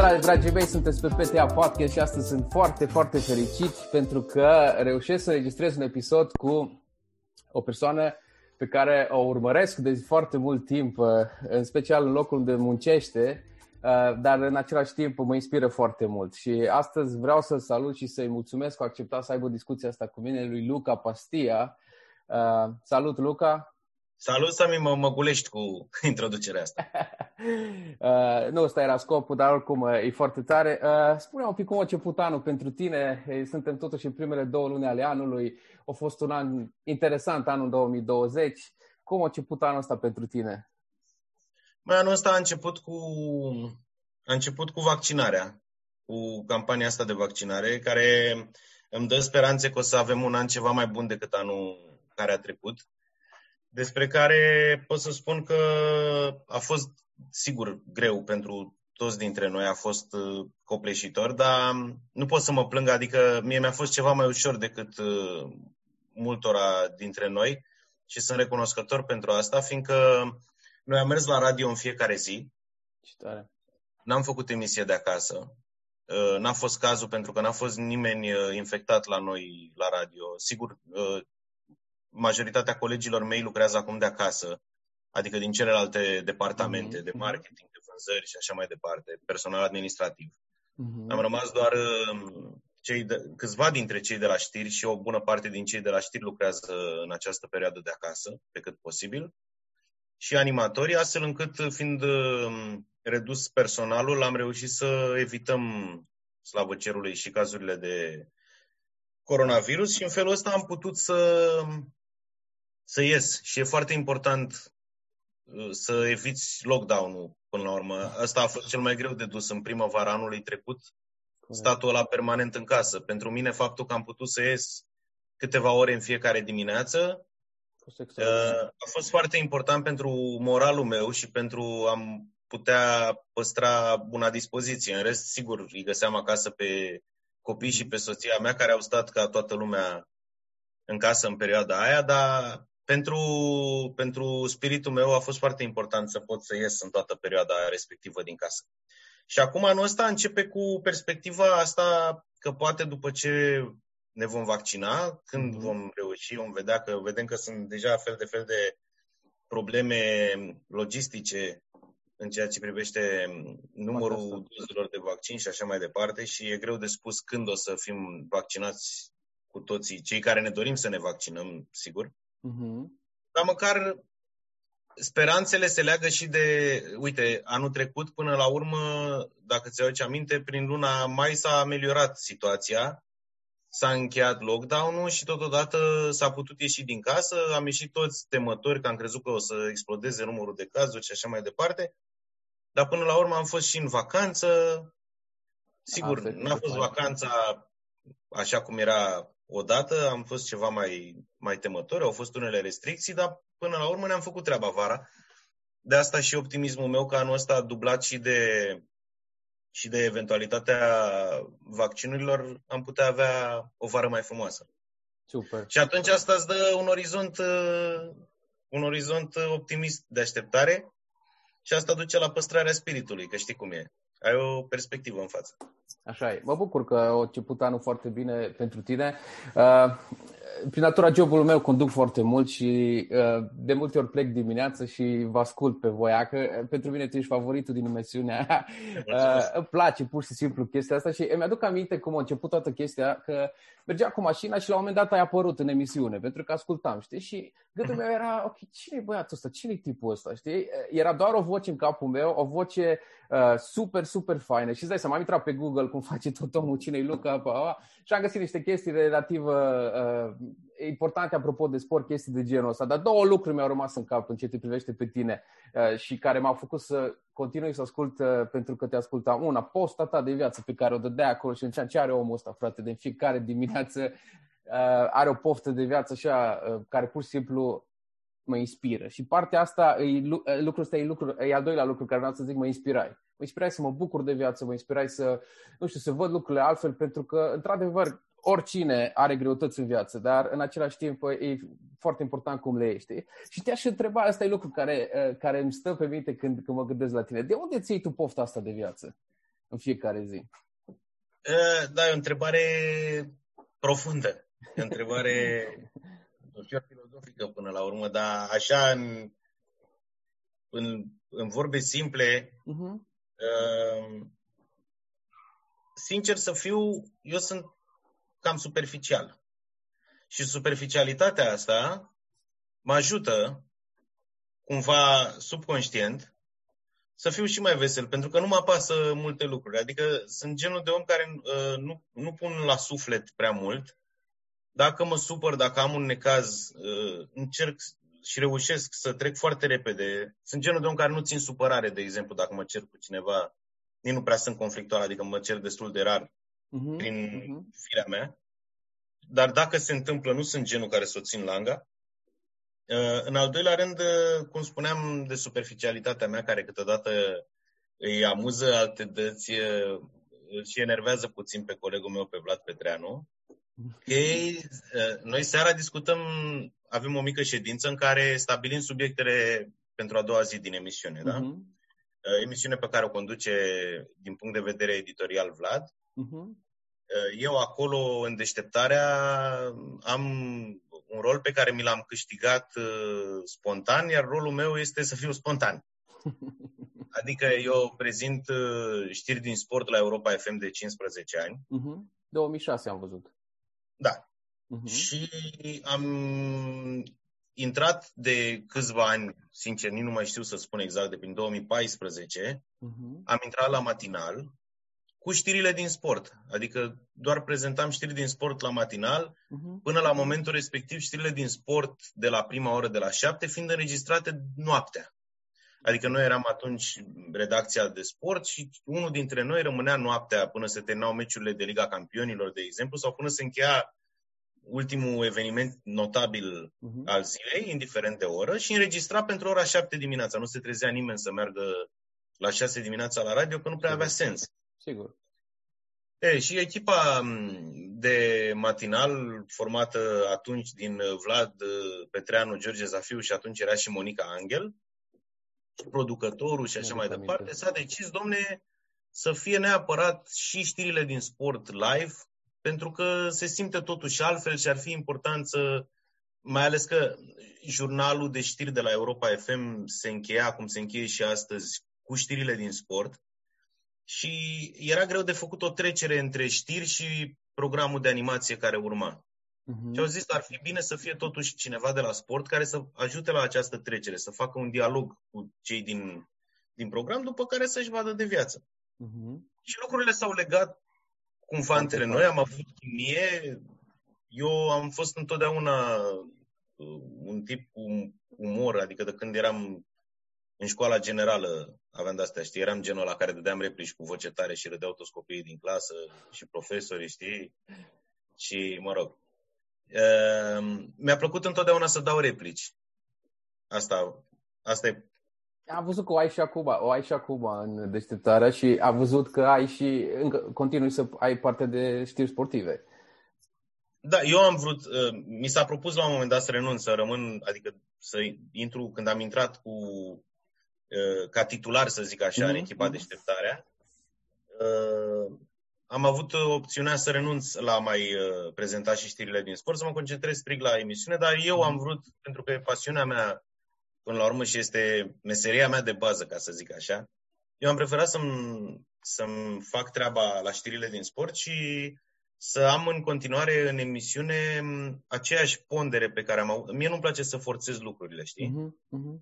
Salutare, dragii mei, sunteți pe PTA Podcast și astăzi sunt foarte, foarte fericit pentru că reușesc să registrez un episod cu o persoană pe care o urmăresc de foarte mult timp, uh, în special în locul unde muncește, uh, dar în același timp mă inspiră foarte mult. Și astăzi vreau să-l salut și să-i mulțumesc că a acceptat să aibă discuția asta cu mine, lui Luca Pastia. Uh, salut, Luca! Salut, Sami, mă, mă gulești cu introducerea asta. uh, nu, ăsta era scopul, dar oricum uh, e foarte tare. Uh, spune un pic cum a început anul pentru tine. Suntem totuși în primele două luni ale anului. A fost un an interesant, anul 2020. Cum a început anul ăsta pentru tine? Mai anul ăsta a început cu, a început cu vaccinarea, cu campania asta de vaccinare, care îmi dă speranțe că o să avem un an ceva mai bun decât anul care a trecut despre care pot să spun că a fost, sigur, greu pentru toți dintre noi, a fost uh, copleșitor, dar nu pot să mă plâng, adică mie mi-a fost ceva mai ușor decât uh, multora dintre noi și sunt recunoscător pentru asta, fiindcă noi am mers la radio în fiecare zi. Ce tare. N-am făcut emisie de acasă. Uh, n-a fost cazul pentru că n-a fost nimeni infectat la noi la radio. Sigur, majoritatea colegilor mei lucrează acum de acasă, adică din celelalte departamente mm-hmm. de marketing, de vânzări și așa mai departe, personal administrativ. Mm-hmm. Am rămas doar um, cei de, câțiva dintre cei de la știri și o bună parte din cei de la știri lucrează în această perioadă de acasă, pe cât posibil, și animatorii, astfel încât, fiind um, redus personalul, am reușit să evităm, slavă cerului, și cazurile de coronavirus și în felul ăsta am putut să să ies. Și e foarte important uh, să eviți lockdown-ul până la urmă. Asta a fost cel mai greu de dus în primăvara anului trecut, statul ăla permanent în casă. Pentru mine, faptul că am putut să ies câteva ore în fiecare dimineață uh, a fost foarte important pentru moralul meu și pentru a putea păstra buna dispoziție. În rest, sigur, îi găseam acasă pe copii și pe soția mea care au stat ca toată lumea în casă în perioada aia, dar pentru, pentru spiritul meu a fost foarte important să pot să ies în toată perioada respectivă din casă. Și acum anul ăsta începe cu perspectiva asta că poate după ce ne vom vaccina, când mm-hmm. vom reuși, vom vedea că vedem că sunt deja fel de fel de probleme logistice în ceea ce privește numărul dozelor de vaccin și așa mai departe și e greu de spus când o să fim vaccinați cu toții, cei care ne dorim să ne vaccinăm, sigur. Uh-huh. Dar măcar speranțele se leagă și de, uite, anul trecut până la urmă, dacă ți aduce aminte, prin luna mai s-a ameliorat situația, s-a încheiat lockdown-ul și totodată s-a putut ieși din casă, am ieșit toți temători că am crezut că o să explodeze numărul de cazuri și așa mai departe, dar până la urmă am fost și în vacanță, sigur, n-a fost vacanța așa cum era odată am fost ceva mai, mai temători, au fost unele restricții, dar până la urmă ne-am făcut treaba vara. De asta și optimismul meu că anul ăsta a dublat și de, și de eventualitatea vaccinurilor, am putea avea o vară mai frumoasă. Super. Și atunci asta îți dă un orizont, un orizont optimist de așteptare și asta duce la păstrarea spiritului, că știi cum e. Ai o perspectivă în față. Așa e. Mă bucur că a început anul foarte bine pentru tine. Uh, prin natura jobului meu conduc foarte mult și uh, de multe ori plec dimineața și vă ascult pe voi, că uh, pentru mine tu ești favoritul din emisiunea uh, Îmi place pur și simplu chestia asta și îmi aduc aminte cum a început toată chestia, că mergea cu mașina și la un moment dat ai apărut în emisiune, pentru că ascultam, știi? Și gândul meu era, ok, cine e băiatul ăsta? Cine e tipul ăsta? Știi? Era doar o voce în capul meu, o voce uh, super, super faină. Și îți dai seama, am intrat pe Google cum face tot omul, cine e Luca, pa, pa, și am găsit niște chestii relativ uh, importante apropo de sport, chestii de genul ăsta. Dar două lucruri mi-au rămas în cap în ce te privește pe tine uh, și care m-au făcut să continui să ascult uh, pentru că te ascultam. Una, posta ta de viață pe care o dădea acolo și în ce are omul ăsta, frate, de fiecare dimineață uh, are o poftă de viață așa care pur și simplu mă inspiră. Și partea asta, e, lucrul ăsta e, lucru, e al doilea lucru care vreau să zic, mă inspirai. Mă inspirați să mă bucur de viață, mă inspirați să, nu știu, să văd lucrurile altfel, pentru că, într-adevăr, oricine are greutăți în viață, dar în același timp e foarte important cum le ești. Și te-aș întreba, asta e lucru care, care îmi stă pe minte când, când mă gândesc la tine. De unde ți tu pofta asta de viață? în fiecare zi? Da, e o întrebare profundă. E o întrebare ușor filozofică până la urmă, dar așa în, în, în vorbe simple, uh-huh. Uh, sincer să fiu, eu sunt cam superficial. Și superficialitatea asta mă ajută cumva subconștient să fiu și mai vesel, pentru că nu mă apasă multe lucruri. Adică sunt genul de om care uh, nu, nu pun la suflet prea mult. Dacă mă supăr, dacă am un necaz, uh, încerc și reușesc să trec foarte repede. Sunt genul de om care nu țin supărare, de exemplu, dacă mă cer cu cineva. Nici nu prea sunt conflictual, adică mă cer destul de rar uh-huh, prin uh-huh. firea mea. Dar dacă se întâmplă, nu sunt genul care să o țin langa. Uh, în al doilea rând, uh, cum spuneam, de superficialitatea mea, care câteodată îi amuză, alte dăți uh, și enervează puțin pe colegul meu, pe Vlad Petreanu. Ei, noi seara discutăm, avem o mică ședință în care stabilim subiectele pentru a doua zi din emisiune, da? Uh-huh. Emisiune pe care o conduce din punct de vedere editorial Vlad. Uh-huh. Eu acolo, în deșteptarea, am un rol pe care mi l-am câștigat uh, spontan, iar rolul meu este să fiu spontan. Adică eu prezint uh, știri din sport la Europa FM de 15 ani. Uh-huh. 2006 am văzut. Da. Uh-huh. Și am intrat de câțiva ani, sincer, nici nu mai știu să spun exact, de prin 2014, uh-huh. am intrat la matinal cu știrile din sport. Adică doar prezentam știri din sport la matinal, uh-huh. până la momentul respectiv știrile din sport de la prima oră de la șapte fiind înregistrate noaptea. Adică noi eram atunci redacția de sport și unul dintre noi rămânea noaptea până se terminau meciurile de Liga Campionilor, de exemplu, sau până se încheia ultimul eveniment notabil uh-huh. al zilei, indiferent de oră, și înregistra pentru ora șapte dimineața. Nu se trezea nimeni să meargă la șase dimineața la radio, că nu prea avea sens. Sigur. E, și echipa de matinal formată atunci din Vlad Petreanu, George Zafiu și atunci era și Monica Angel, producătorul și așa mai departe, s-a decis, domne, să fie neapărat și știrile din sport live, pentru că se simte totuși altfel și ar fi important să, mai ales că jurnalul de știri de la Europa FM se încheia, cum se încheie și astăzi, cu știrile din sport și era greu de făcut o trecere între știri și programul de animație care urma. Uh-huh. Și au zis că ar fi bine să fie totuși cineva de la sport care să ajute la această trecere, să facă un dialog cu cei din, din program, după care să-și vadă de viață. Uh-huh. Și lucrurile s-au legat cumva între noi, am avut chimie, eu am fost întotdeauna uh, un tip cu umor, adică de când eram în școala generală aveam de-astea, știi, eram genul la care dădeam replici cu voce tare și râdeau toți copiii din clasă și profesorii, știi? Și, mă rog, uh, mi-a plăcut întotdeauna să dau replici. Asta, asta e am văzut că o ai și acum, o ai și acum în deșteptarea și am văzut că ai și încă continui să ai parte de știri sportive. Da, eu am vrut, uh, mi s-a propus la un moment dat să renunț, să rămân, adică să intru, când am intrat cu Uh, ca titular, să zic așa, mm-hmm. în mhm, echipa mm-hmm. deșteptarea. Uh, am avut opțiunea să renunț la mai uh, prezenta și știrile din sport, să mă concentrez strict la emisiune, dar eu am mhm. vrut, pentru că e pasiunea mea, până la urmă, și este meseria mea de bază, ca să zic așa, eu am preferat să-mi, să-mi fac treaba la știrile din sport și să am în continuare în emisiune aceeași pondere pe care am avut. Mie nu-mi place să forțez lucrurile, știi? Uh-huh, uh-huh.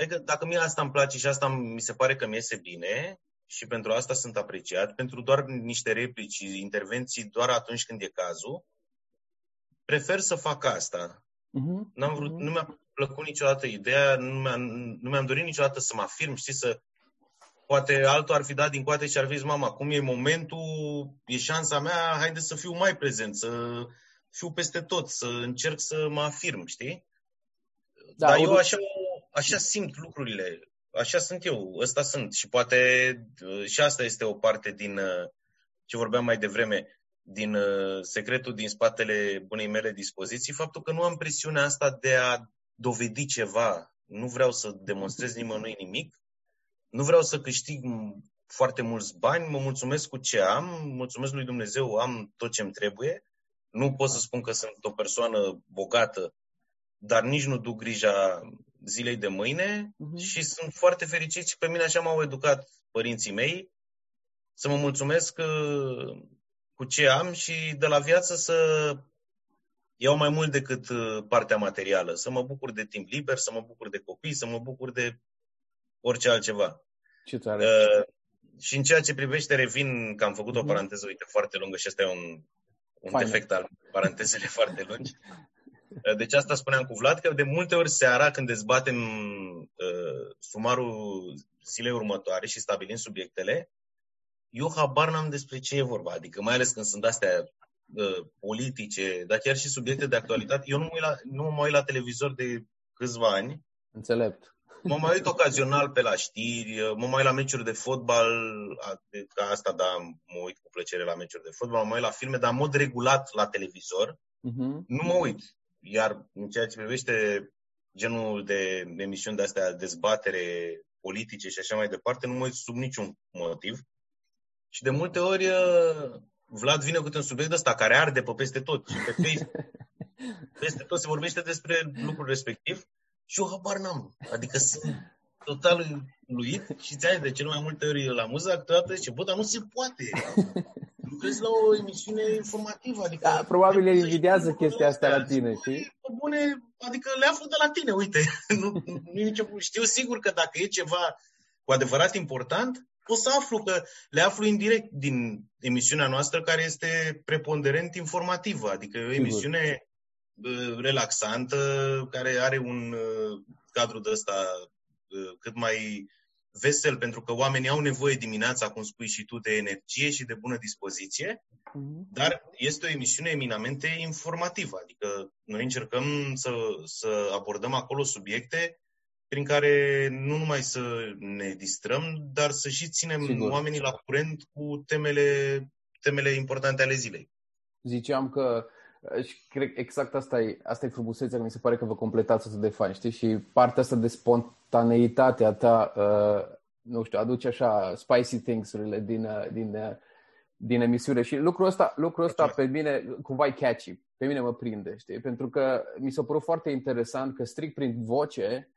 Adică dacă mie asta îmi place și asta mi se pare că mi iese bine și pentru asta sunt apreciat, pentru doar niște replici, intervenții doar atunci când e cazul, prefer să fac asta. Uh-huh. N-am vrut, uh-huh. Nu mi-a plăcut niciodată ideea, nu mi-am, nu mi-am dorit niciodată să mă afirm, știi, să poate altul ar fi dat din coate și ar fi zis, mama, acum e momentul, e șansa mea, haide să fiu mai prezent, să fiu peste tot, să încerc să mă afirm, știi? Da, Dar eu așa așa simt lucrurile, așa sunt eu, ăsta sunt. Și poate uh, și asta este o parte din uh, ce vorbeam mai devreme, din uh, secretul din spatele bunei mele dispoziții, faptul că nu am presiunea asta de a dovedi ceva. Nu vreau să demonstrez nimănui nimic, nu vreau să câștig foarte mulți bani, mă mulțumesc cu ce am, mulțumesc lui Dumnezeu, am tot ce îmi trebuie. Nu pot să spun că sunt o persoană bogată, dar nici nu duc grija zilei de mâine uh-huh. și sunt foarte fericit și pe mine așa m-au educat părinții mei să mă mulțumesc uh, cu ce am și de la viață să iau mai mult decât uh, partea materială, să mă bucur de timp liber, să mă bucur de copii, să mă bucur de orice altceva. Ce tare. Uh, și în ceea ce privește, revin că am făcut mm-hmm. o mhm. paranteză, uite, foarte lungă și asta e un, un defect al parantezele foarte lungi. Uh, deci asta spuneam cu Vlad, că de multe ori seara când dezbatem uh, sumarul zilei următoare și stabilim subiectele, eu habar n-am despre ce e vorba. Adică mai ales când sunt astea uh, politice, dar chiar și subiecte de actualitate. Eu nu mă uit la, nu mă uit la televizor de câțiva ani. Înțelept. Mă mai uit ocazional pe la știri, mă mai uit la meciuri de fotbal, ca asta, da, mă uit cu plăcere la meciuri de fotbal, mă mai uit la filme, dar în mod regulat la televizor, uh-huh. nu mă uit. Iar în ceea ce privește genul de emisiuni de astea, dezbatere politice și așa mai departe, nu mă uit sub niciun motiv. Și de multe ori Vlad vine cu un subiect ăsta care arde pe peste tot și pe Facebook. Peste tot se vorbește despre lucrul respectiv și eu habar n-am. Adică sunt total luit și ți de cel mai multe ori la muza câteodată zice, bă, dar nu se poate. Lucrezi la o emisiune informativă. Adică da, probabil le invidiază chestia asta la tine, știi? Bune, adică le aflu de la tine, uite. nu, nu nicio, știu sigur că dacă e ceva cu adevărat important, o să aflu că le aflu indirect din emisiunea noastră care este preponderent informativă. Adică e o emisiune relaxantă, care are un cadru de ăsta cât mai vesel, pentru că oamenii au nevoie dimineața, cum spui și tu, de energie și de bună dispoziție, mhm. dar este o emisiune eminamente informativă. Adică noi încercăm să, să abordăm acolo subiecte prin care nu numai să ne distrăm, dar să și ținem Sigur. oamenii la curent cu temele, temele importante ale zilei. Ziceam că și cred că exact asta e, asta e frumusețea, mi se pare că vă completați atât de fain, știi? Și partea asta de spontaneitate a ta, uh, nu știu, aduce așa spicy things-urile din, uh, din, uh, din emisiune. Și lucrul ăsta, lucrul ăsta pe mine cumva e catchy. Pe mine mă prinde, știi? Pentru că mi s-a părut foarte interesant că strict prin voce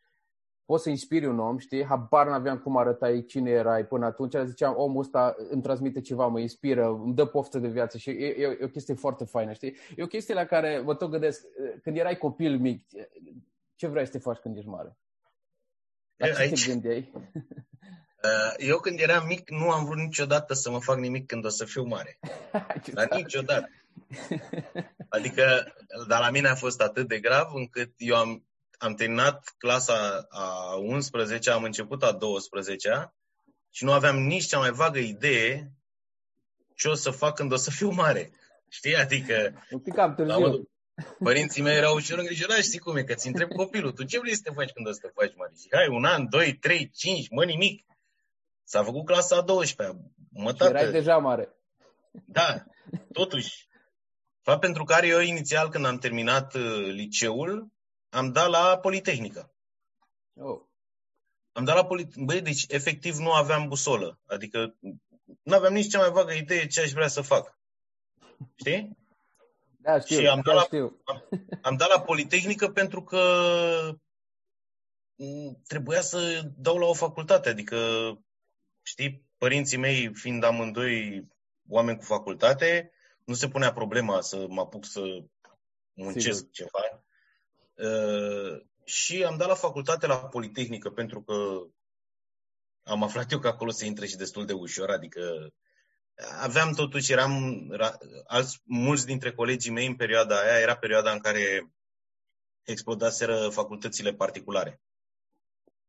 poți să inspiri un om, știi? Habar n-aveam cum arătai, cine erai până atunci. Ziceam, omul ăsta îmi transmite ceva, mă inspiră, îmi dă poftă de viață și e, e, e o chestie foarte faină, știi? E o chestie la care mă tot gândesc, când erai copil mic, ce vrei să te faci când ești mare? La ce Aici... te gândeai? Uh, eu când eram mic nu am vrut niciodată să mă fac nimic când o să fiu mare. Dar niciodată. Adică, dar la mine a fost atât de grav încât eu am am terminat clasa a 11 am început a 12 și nu aveam nici cea mai vagă idee ce o să fac când o să fiu mare. Știi? Adică... Un pic am târziu. Părinții mei erau ușor îngrijorați, știi cum e, că ți întreb copilul, tu ce vrei să te faci când o să te faci mare? Și hai, un an, doi, trei, cinci, mă nimic. S-a făcut clasa a 12 Mă, tată, erai deja mare. Da, totuși. Fapt pentru care eu inițial, când am terminat uh, liceul, am dat la Politehnică. Oh. Am dat la Politehnică. Băi, deci efectiv nu aveam busolă. Adică nu aveam nici cea mai vagă idee ce aș vrea să fac. Știi? Da, știu, și am dat, la, știu. Am, am dat la Politehnică pentru că trebuia să dau la o facultate. Adică, știi, părinții mei fiind amândoi oameni cu facultate, nu se punea problema să mă apuc să muncesc Sigur. ceva. Uh, și am dat la facultate la Politehnică pentru că am aflat eu că acolo se intră și destul de ușor, adică aveam totuși, eram alți, mulți dintre colegii mei în perioada aia, era perioada în care explodaseră facultățile particulare.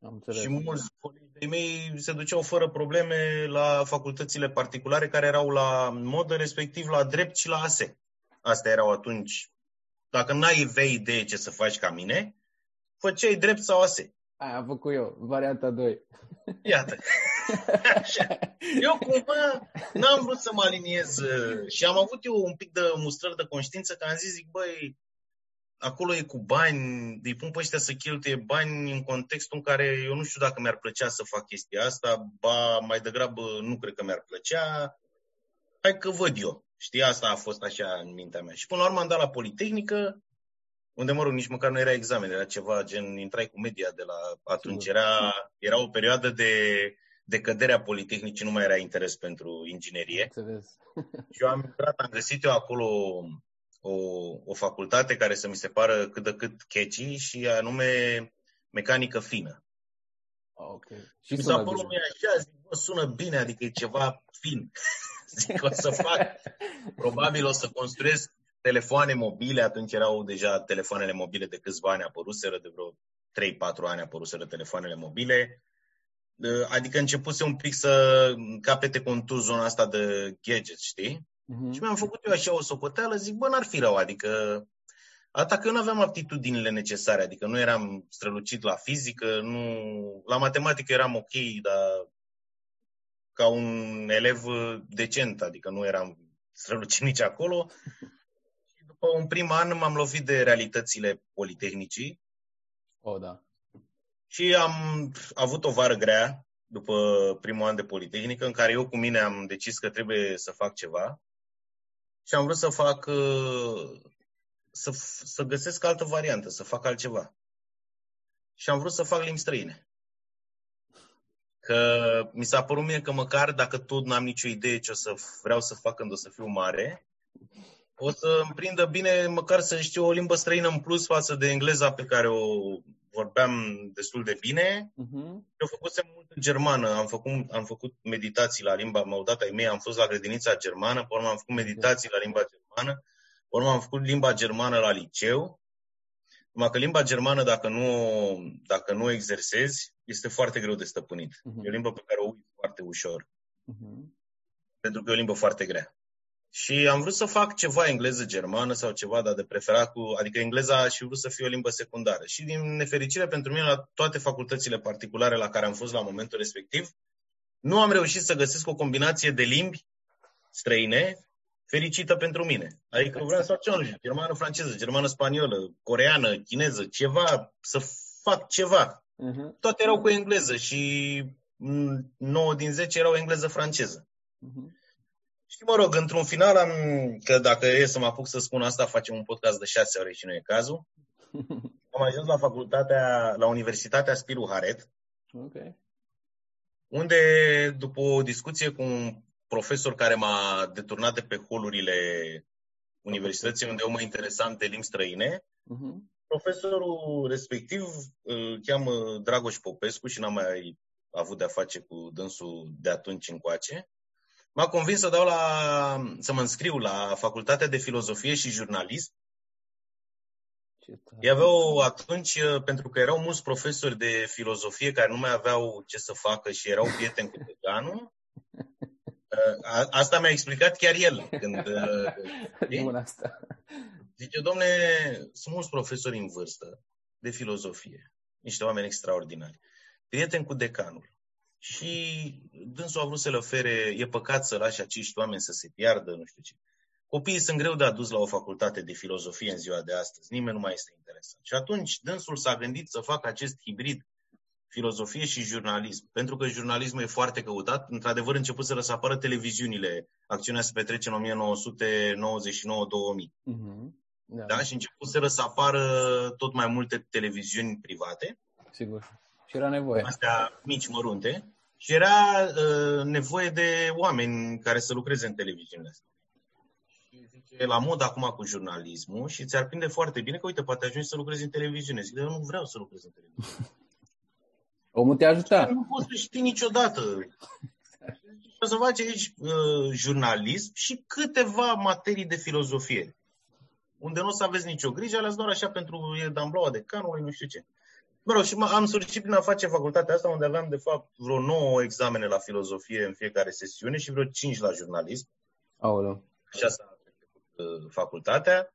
Am înțeles. Și mulți colegi mei se duceau fără probleme la facultățile particulare care erau la modă, respectiv la drept și la ASE. Astea erau atunci dacă n-ai vei idee ce să faci ca mine, făceai drept sau ase. Aia am făcut eu, varianta 2. Iată. Eu cumva n-am vrut să mă aliniez uh, și am avut eu un pic de mustrări de conștiință că am zis, zic, băi, acolo e cu bani, îi pun pe ăștia să cheltuie bani în contextul în care eu nu știu dacă mi-ar plăcea să fac chestia asta, ba mai degrabă nu cred că mi-ar plăcea, hai că văd eu. Știi, asta a fost așa în mintea mea. Și până la urmă am dat la Politehnică, unde, mă rog, nici măcar nu era examen, era ceva gen, intrai cu media de la atunci. Era, era o perioadă de, de căderea Politehnicii, nu mai era interes pentru inginerie. și eu am intrat, am găsit eu acolo o, o facultate care să mi se pară cât de cât catchy și anume mecanică fină. Ah, okay. Și mi s-a părut mie așa, zic, bă, sună bine, adică e ceva fin. zic, o să fac, probabil o să construiesc telefoane mobile, atunci erau deja telefoanele mobile de câțiva ani apăruseră, de vreo 3-4 ani apăruseră telefoanele mobile. Adică începuse un pic să capete contur zona asta de gadgets, știi? Uh-huh. Și mi-am făcut eu așa o socoteală, zic, bă, n-ar fi rău, adică Atâta că eu nu aveam aptitudinile necesare, adică nu eram strălucit la fizică, nu... la matematică eram ok, dar ca un elev decent, adică nu eram strălucit nici acolo. Și după un prim an m-am lovit de realitățile politehnicii. O, oh, da. Și am avut o vară grea după primul an de politehnică, în care eu cu mine am decis că trebuie să fac ceva. Și am vrut să fac, uh, să, să găsesc altă variantă, să fac altceva. Și am vrut să fac limbi străine. Că mi s-a părut mie că măcar dacă tot n-am nicio idee ce o să vreau să fac când o să fiu mare, o să îmi prindă bine măcar să știu o limbă străină în plus față de engleza pe care o vorbeam destul de bine. Uh-huh. Eu făcusem mult în germană, am făcut, am făcut meditații la limba, m-au dat ai mei, am fost la grădinița germană, pe urmă am făcut meditații la limba germană, pe urmă am făcut limba germană la liceu. Numai că limba germană, dacă nu, dacă nu exersezi, este foarte greu de stăpânit. Uh-huh. E o limbă pe care o uiți foarte ușor. Uh-huh. Pentru că e o limbă foarte grea. Și am vrut să fac ceva engleză-germană sau ceva, dar de preferat cu... Adică engleza și vrut să fie o limbă secundară. Și din nefericire pentru mine, la toate facultățile particulare la care am fost la momentul respectiv, nu am reușit să găsesc o combinație de limbi străine fericită pentru mine. Adică vreau să fac ceva, germană, franceză, germană, spaniolă, coreană, chineză, ceva, să fac ceva. Uh-huh. Toate erau cu engleză și 9 din 10 erau engleză-franceză. Uh-huh. Și mă rog, într-un final am, că dacă e să mă apuc să spun asta, facem un podcast de șase ore și nu e cazul. Am ajuns la facultatea, la Universitatea Spiru Haret, okay. unde după o discuție cu un profesor care m-a deturnat de pe holurile universității unde eu mă interesam de limbi străine, uh-huh. profesorul respectiv îl cheamă Dragoș Popescu și n-am mai avut de-a face cu dânsul de atunci încoace m-a convins să dau la, să mă înscriu la Facultatea de Filozofie și Jurnalism. Ei aveau atunci, uh, pentru că erau mulți profesori de filozofie care nu mai aveau ce să facă și erau prieteni cu decanul, uh, asta mi-a explicat chiar el. Când, uh, Bun asta. Zice, domne, sunt mulți profesori în vârstă de filozofie, niște oameni extraordinari, prieteni cu decanul și dânsul a vrut să le ofere, e păcat să lași acești oameni să se piardă, nu știu ce. Copiii sunt greu de adus la o facultate de filozofie în ziua de astăzi, nimeni nu mai este interesat. Și atunci dânsul s-a gândit să facă acest hibrid filozofie și jurnalism. Pentru că jurnalismul e foarte căutat, într-adevăr început să apară televiziunile. Acțiunea se petrece în 1999-2000. Uh-huh. Da. da? Și început să apară tot mai multe televiziuni private. Sigur. Și era nevoie. Astea mici, mărunte. Și era uh, nevoie de oameni care să lucreze în televiziunile astea. Și zice, la mod acum cu jurnalismul și ți-ar prinde foarte bine că, uite, poate ajungi să lucrezi în televiziune. Zic, eu nu vreau să lucrez în televiziune. Omul te ajuta. Nu poți să știi niciodată. O să faci aici uh, jurnalism și câteva materii de filozofie. Unde nu o să aveți nicio grijă, ales doar așa pentru e damblaua de canului, nu știu ce. Mă rog, și am surcit prin a face facultatea asta, unde aveam, de fapt, vreo 9 examene la filozofie în fiecare sesiune și vreo 5 la jurnalism. Aoleu. Așa s-a uh, facultatea.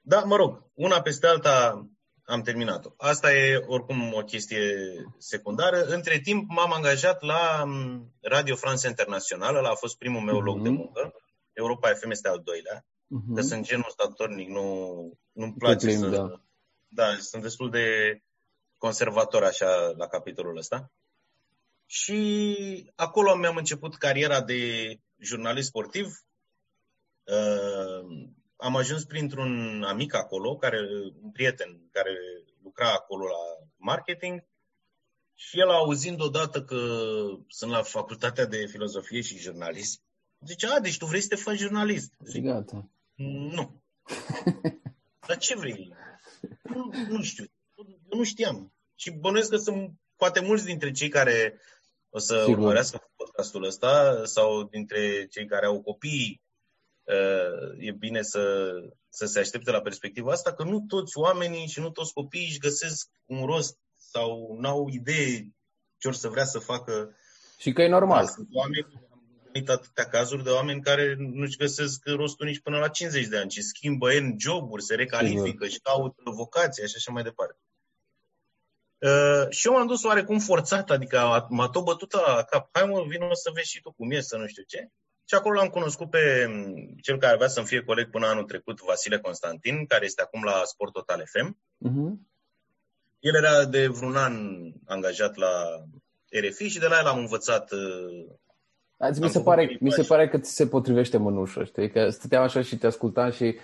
Da, mă rog, una peste alta am terminat-o. Asta e oricum o chestie secundară. Între timp m-am angajat la um, Radio France Internațională, a fost primul meu mm-hmm. loc de mhm. muncă. Europa FM este al doilea. uh-huh. că sunt genul statornic, nu, nu-mi place să... Da. da, sunt destul de conservator așa la capitolul ăsta. Și acolo mi-am început cariera de jurnalist sportiv. Uh, am ajuns printr-un amic acolo, care, un prieten care lucra acolo la marketing și el auzind odată că sunt la facultatea de filozofie și jurnalism, zice, a, deci tu vrei să te faci jurnalist. Zic, gata. Nu. Dar ce vrei? Nu, nu știu. Eu nu știam. Și bănuiesc că sunt poate mulți dintre cei care o să Sigur. urmărească podcastul ăsta sau dintre cei care au copii, e bine să, să se aștepte la perspectiva asta, că nu toți oamenii și nu toți copiii își găsesc un rost sau n-au idee ce or să vrea să facă. Și că e normal. Sunt oameni, am întâlnit atâtea cazuri de oameni care nu-și găsesc rostul nici până la 50 de ani, ci schimbă în joburi, se recalifică și caută vocația și așa mai departe. Uh, și eu m-am dus oarecum forțat, adică m-a tot bătut la cap. Hai mă, vină să vezi și tu cum e, să nu știu ce. Și acolo l-am cunoscut pe mm, cel care avea să-mi fie coleg până anul trecut, Vasile Constantin, care este acum la Sport Total FM. Uh-huh. Mhm. El era de vreun an angajat la RFI și de la el am învățat uh, Azi, mi, se pare, mi se pare că ți se potrivește mânușă, știi? Că stăteam așa și te ascultam și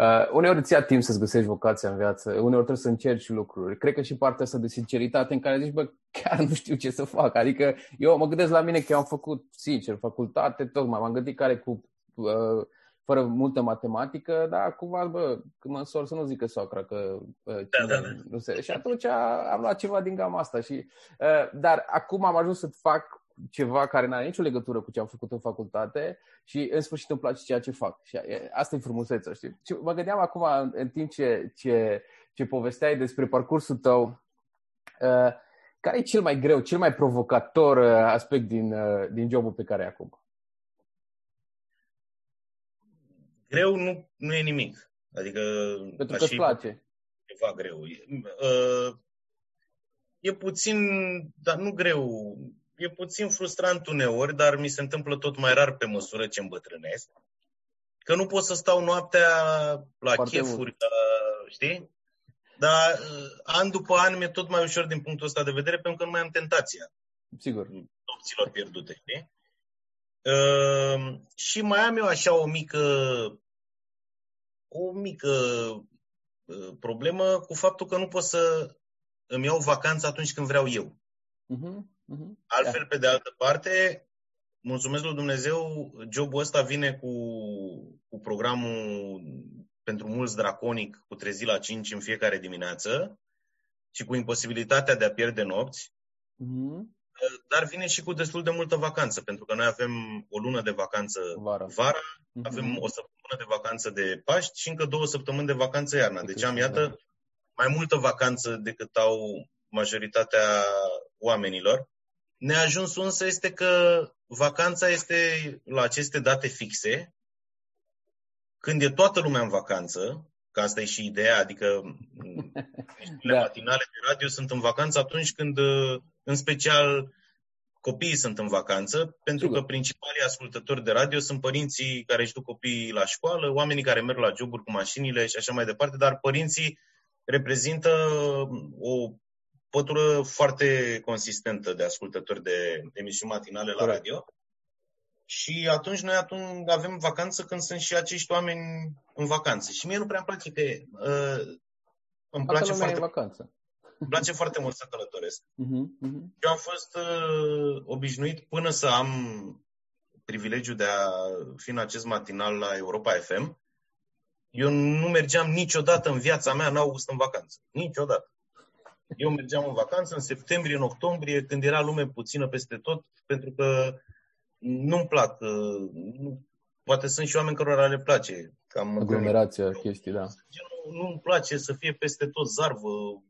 Uh, uneori îți ia timp să-ți găsești vocația în viață, uneori trebuie să încerci lucruri. Cred că și partea asta de sinceritate în care zici, bă, chiar nu știu ce să fac. Adică eu mă gândesc la mine că eu am făcut, sincer, facultate, tocmai m-am gândit care cu uh, fără multă matematică, dar cumva, bă, când mă însor să nu zică socra că uh, da, da, da. nu se... Și atunci am luat ceva din gama asta. Și, uh, dar acum am ajuns să fac ceva care nu are nicio legătură cu ce am făcut în facultate și în sfârșit îmi place ceea ce fac. Și asta e frumusețea, știi? Și mă gândeam acum, în, în timp ce, ce, ce povesteai despre parcursul tău, uh, care e cel mai greu, cel mai provocator uh, aspect din, uh, din jobul pe care ai acum? Greu nu, nu e nimic. Adică Pentru că îți place. Ceva greu. E, uh, e puțin, dar nu greu e puțin frustrant uneori, dar mi se întâmplă tot mai rar pe măsură ce îmbătrânesc. Că nu pot să stau noaptea la Foarte chefuri, la, știi? Dar uh, an după an mi-e tot mai ușor din punctul ăsta de vedere, pentru că nu mai am tentația. Sigur. Opțiilor pierdute, știi? Uh, și mai am eu așa o mică o mică uh, problemă cu faptul că nu pot să îmi iau vacanță atunci când vreau eu. Uh-huh. Uh-huh. Altfel, pe de altă parte, mulțumesc lui Dumnezeu, jobul ăsta vine cu, cu programul pentru mulți draconic, cu trezi la 5 în fiecare dimineață și cu imposibilitatea de a pierde nopți. Uh-huh. Dar vine și cu destul de multă vacanță, pentru că noi avem o lună de vacanță vara, vara uh-huh. avem o săptămână de vacanță de Paști și încă două săptămâni de vacanță iarna. Deci am, iată, mai multă vacanță decât au majoritatea oamenilor. Neajunsul însă este că vacanța este la aceste date fixe, când e toată lumea în vacanță, că asta e și ideea, adică da. matinale de radio sunt în vacanță atunci când, în special, copiii sunt în vacanță, pentru Sigur. că principalii ascultători de radio sunt părinții care își duc copiii la școală, oamenii care merg la joburi cu mașinile și așa mai departe, dar părinții reprezintă o pătură foarte consistentă de ascultători de emisiuni matinale la radio. Și atunci noi atunci avem vacanță când sunt și acești oameni în vacanță. Și mie nu prea îmi place că uh, îmi place foarte, vacanță. îmi place foarte mult să călătoresc. Uh-huh, uh-huh. Eu am fost uh, obișnuit până să am privilegiul de a fi în acest matinal la Europa FM. Eu nu mergeam niciodată în viața mea în august în vacanță. Niciodată. Eu mergeam în vacanță în septembrie, în octombrie, când era lume puțină peste tot, pentru că nu-mi plac. Uh, nu, poate sunt și oameni cărora le place. Cam Aglomerația, chestii, da. Nu-mi place să fie peste tot zarvă,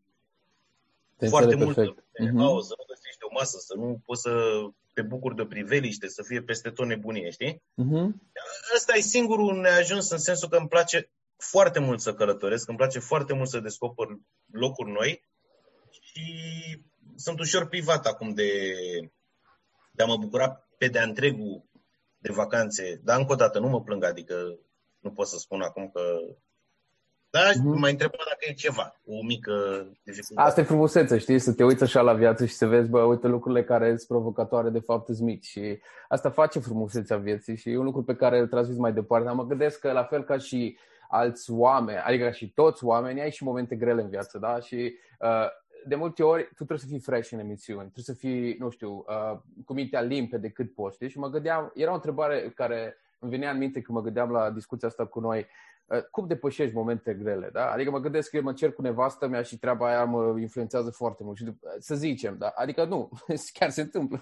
Te foarte multă uh-huh. să nu găsești o masă, să nu poți să te bucuri de priveliște, să fie peste tot nebunie, știi? Uh-huh. Asta e singurul neajuns în sensul că îmi place foarte mult să călătoresc, îmi place foarte mult să descoper locuri noi și sunt ușor privat acum de, de a mă bucura pe de-a întregul de vacanțe. Dar încă o dată nu mă plâng, adică nu pot să spun acum că da, mm-hmm. m-ai întrebat dacă e ceva, o mică dificultate. Asta e frumusețe, știi? Să te uiți așa la viață și să vezi, bă, uite lucrurile care sunt provocatoare, de fapt, sunt mici. Și asta face frumusețea vieții și e un lucru pe care îl transmis mai departe. Dar mă gândesc că, la fel ca și alți oameni, adică ca și toți oamenii, ai și momente grele în viață, da? Și uh, de multe ori tu trebuie să fii fresh în emisiuni, trebuie să fii, nu știu, uh, cu mintea limpede cât poți, știi? Și mă gândeam, era o întrebare care îmi venea în minte când mă gândeam la discuția asta cu noi, uh, cum depășești momente grele, da? Adică mă gândesc că eu mă cer cu nevastă mea și treaba aia mă influențează foarte mult. Și să zicem, da? Adică nu, chiar se întâmplă.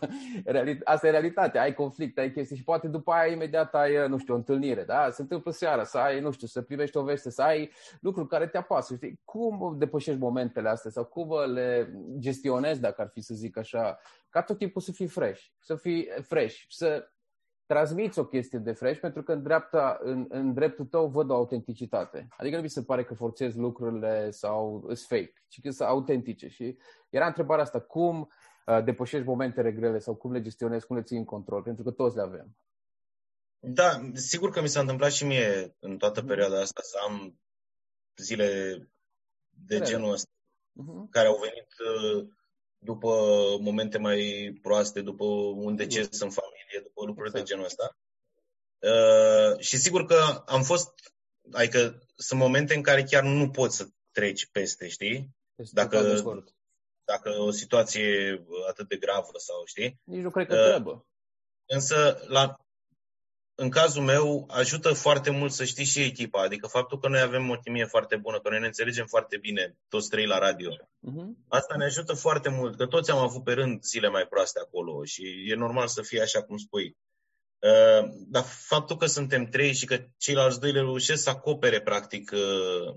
Asta e realitatea, ai conflict, ai chestii și poate după aia imediat ai, uh, nu știu, o întâlnire, da? Se întâmplă seara, să ai, nu știu, să primești o veste, să ai lucruri care te apasă, știi? Cum depășești momentele astea sau cum le gestionezi, dacă ar fi să zic așa, ca tot timpul să fii fresh, să fii fresh, să transmiți o chestie de fresh pentru că în, dreapta, în, în dreptul tău văd o autenticitate. Adică nu mi se pare că forțezi lucrurile sau sunt fake, ci că sunt autentice. Și era întrebarea asta, cum uh, depășești momentele grele sau cum le gestionezi, cum le ții în control, pentru că toți le avem. Da, sigur că mi s-a întâmplat și mie în toată mhm. perioada asta să am zile de Grele. genul ăsta, uh-huh. care au venit uh, după momente mai proaste, după un deces în familie, după lucruri exact. de genul ăsta. Uh, și sigur că am fost, adică sunt momente în care chiar nu poți să treci peste, știi? Este dacă, dacă o situație atât de gravă sau, știi? Nici nu cred că uh, trebuie. Însă, la, în cazul meu, ajută foarte mult să știi și echipa. Adică faptul că noi avem o chimie foarte bună, că noi ne înțelegem foarte bine, toți trei la radio. Uh-huh. Asta ne ajută foarte mult, că toți am avut pe rând zile mai proaste acolo și e normal să fie așa cum spui. Uh, dar faptul că suntem trei și că ceilalți doi le reușesc să acopere, practic, uh,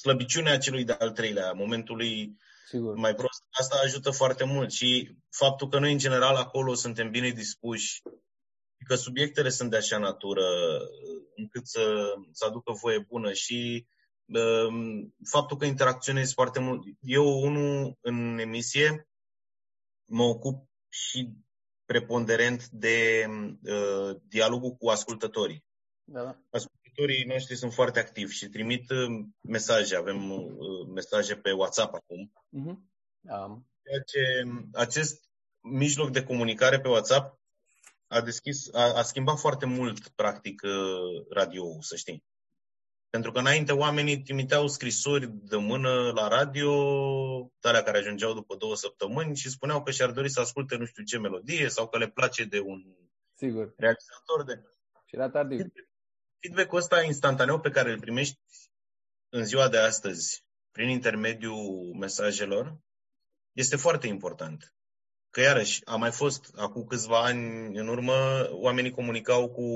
slăbiciunea celui de-al treilea, momentului Sigur. mai prost, asta ajută foarte mult. Și faptul că noi, în general, acolo suntem bine dispuși că subiectele sunt de așa natură încât să, să aducă voie bună și uh, faptul că interacționezi foarte mult. Eu, unul, în emisie, mă ocup și preponderent de uh, dialogul cu ascultătorii. Da, da. Ascultătorii noștri sunt foarte activi și trimit uh, mesaje. Avem uh, mesaje pe WhatsApp acum. Uh-huh. Um. Ceea ce acest mijloc de comunicare pe WhatsApp a, deschis, a, a schimbat foarte mult, practic, uh, radio să știi. Pentru că înainte oamenii trimiteau scrisori de mână la radio, alea care ajungeau după două săptămâni și spuneau că și-ar dori să asculte nu știu ce melodie sau că le place de un Sigur. realizator de... Și era tardiv. Feedback-ul ăsta instantaneu pe care îl primești în ziua de astăzi, prin intermediul mesajelor, este foarte important. Că iarăși, a mai fost acum câțiva ani în urmă, oamenii comunicau cu,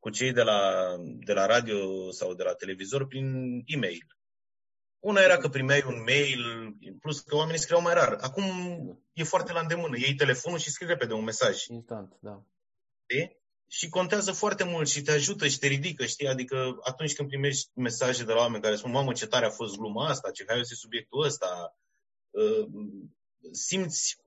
cu cei de la, de la radio sau de la televizor prin e-mail. Una era că primeai un mail, plus că oamenii scriau mai rar. Acum e foarte la îndemână. Iei telefonul și scrii repede un mesaj. Instant, da. De? Și contează foarte mult și te ajută și te ridică, știi? Adică atunci când primești mesaje de la oameni care spun, mamă, ce tare a fost gluma asta, ce hai este subiectul ăsta, uh, simți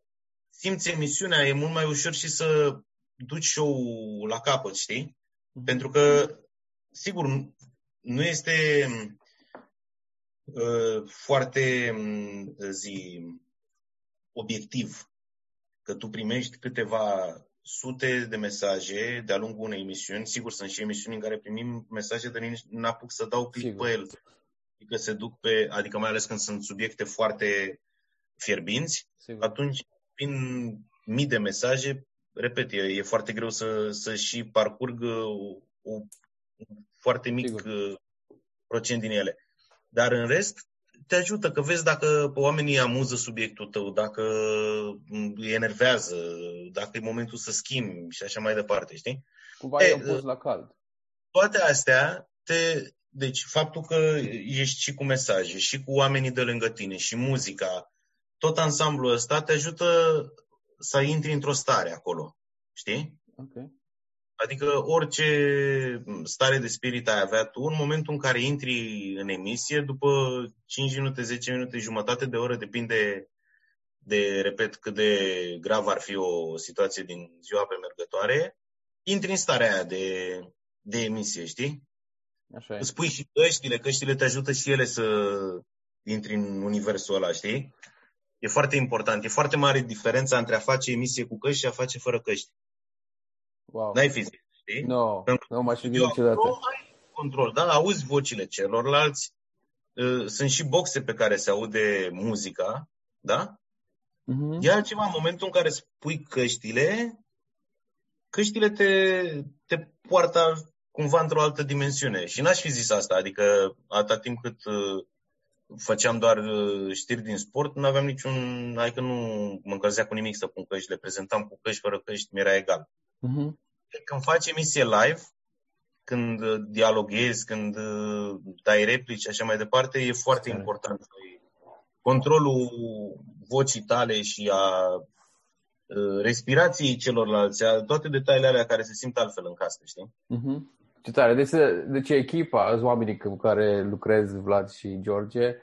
simți emisiunea, e mult mai ușor și să duci show-ul la capăt, știi? Mhm. Pentru că, sigur, nu este uh, foarte, zi, obiectiv că tu primești câteva sute de mesaje de-a lungul unei emisiuni. Sigur, sunt și emisiuni în care primim mesaje, dar nici n-apuc să dau click pe el. Adică se duc pe, adică mai ales când sunt subiecte foarte fierbinți, Sigur. atunci prin mii de mesaje, repet, e, e foarte greu să, să și parcurg o, o foarte mic Sigur. Uh, procent din ele. Dar în rest, te ajută, că vezi dacă oamenii amuză subiectul tău, dacă îi enervează, dacă e momentul să schimbi și așa mai departe, știi? Cumva e pus la cald. Toate astea, te, deci faptul că ești și cu mesaje, și cu oamenii de lângă tine, și muzica, tot ansamblul ăsta te ajută să intri într-o stare acolo. Știi? Okay. Adică orice stare de spirit ai avea tu, în momentul în care intri în emisie, după 5 minute, 10 minute, jumătate de oră, depinde de, repet, cât de grav ar fi o situație din ziua pe mergătoare, intri în starea aia de de emisie, știi? Așa e. Îți pui și căștile, căștile te ajută și ele să intri în universul ăla, știi? E foarte important. E foarte mare diferența între a face emisie cu căști și a face fără căști. Wow. N-ai fizic, știi? Nu, Pentru nu m-aș fi Eu gândit niciodată. acolo ai control, da? Auzi vocile celorlalți. Uh, Sunt și boxe pe care se aude muzica, da? Mhm. E altceva în momentul în care spui căștile, căștile te, te poartă cumva într-o altă dimensiune. Și n-aș fi zis asta, adică atâta timp cât uh, făceam doar uh, știri din sport, nu aveam niciun, adică nu mă încălzea cu nimic să pun căști, le prezentam cu căști, fără căști, mi-era egal. Mhm. Când faci emisie live, când uh, dialoghezi, când uh, dai replici și așa mai departe, e foarte Corect. important. Controlul vocii tale și a uh, respirației celorlalți, a toate detaliile alea care se simt altfel în cască, știi? Mhm. Ce tare. Deci, se- deci echipa, sunt oamenii cu care lucrez, Vlad și George,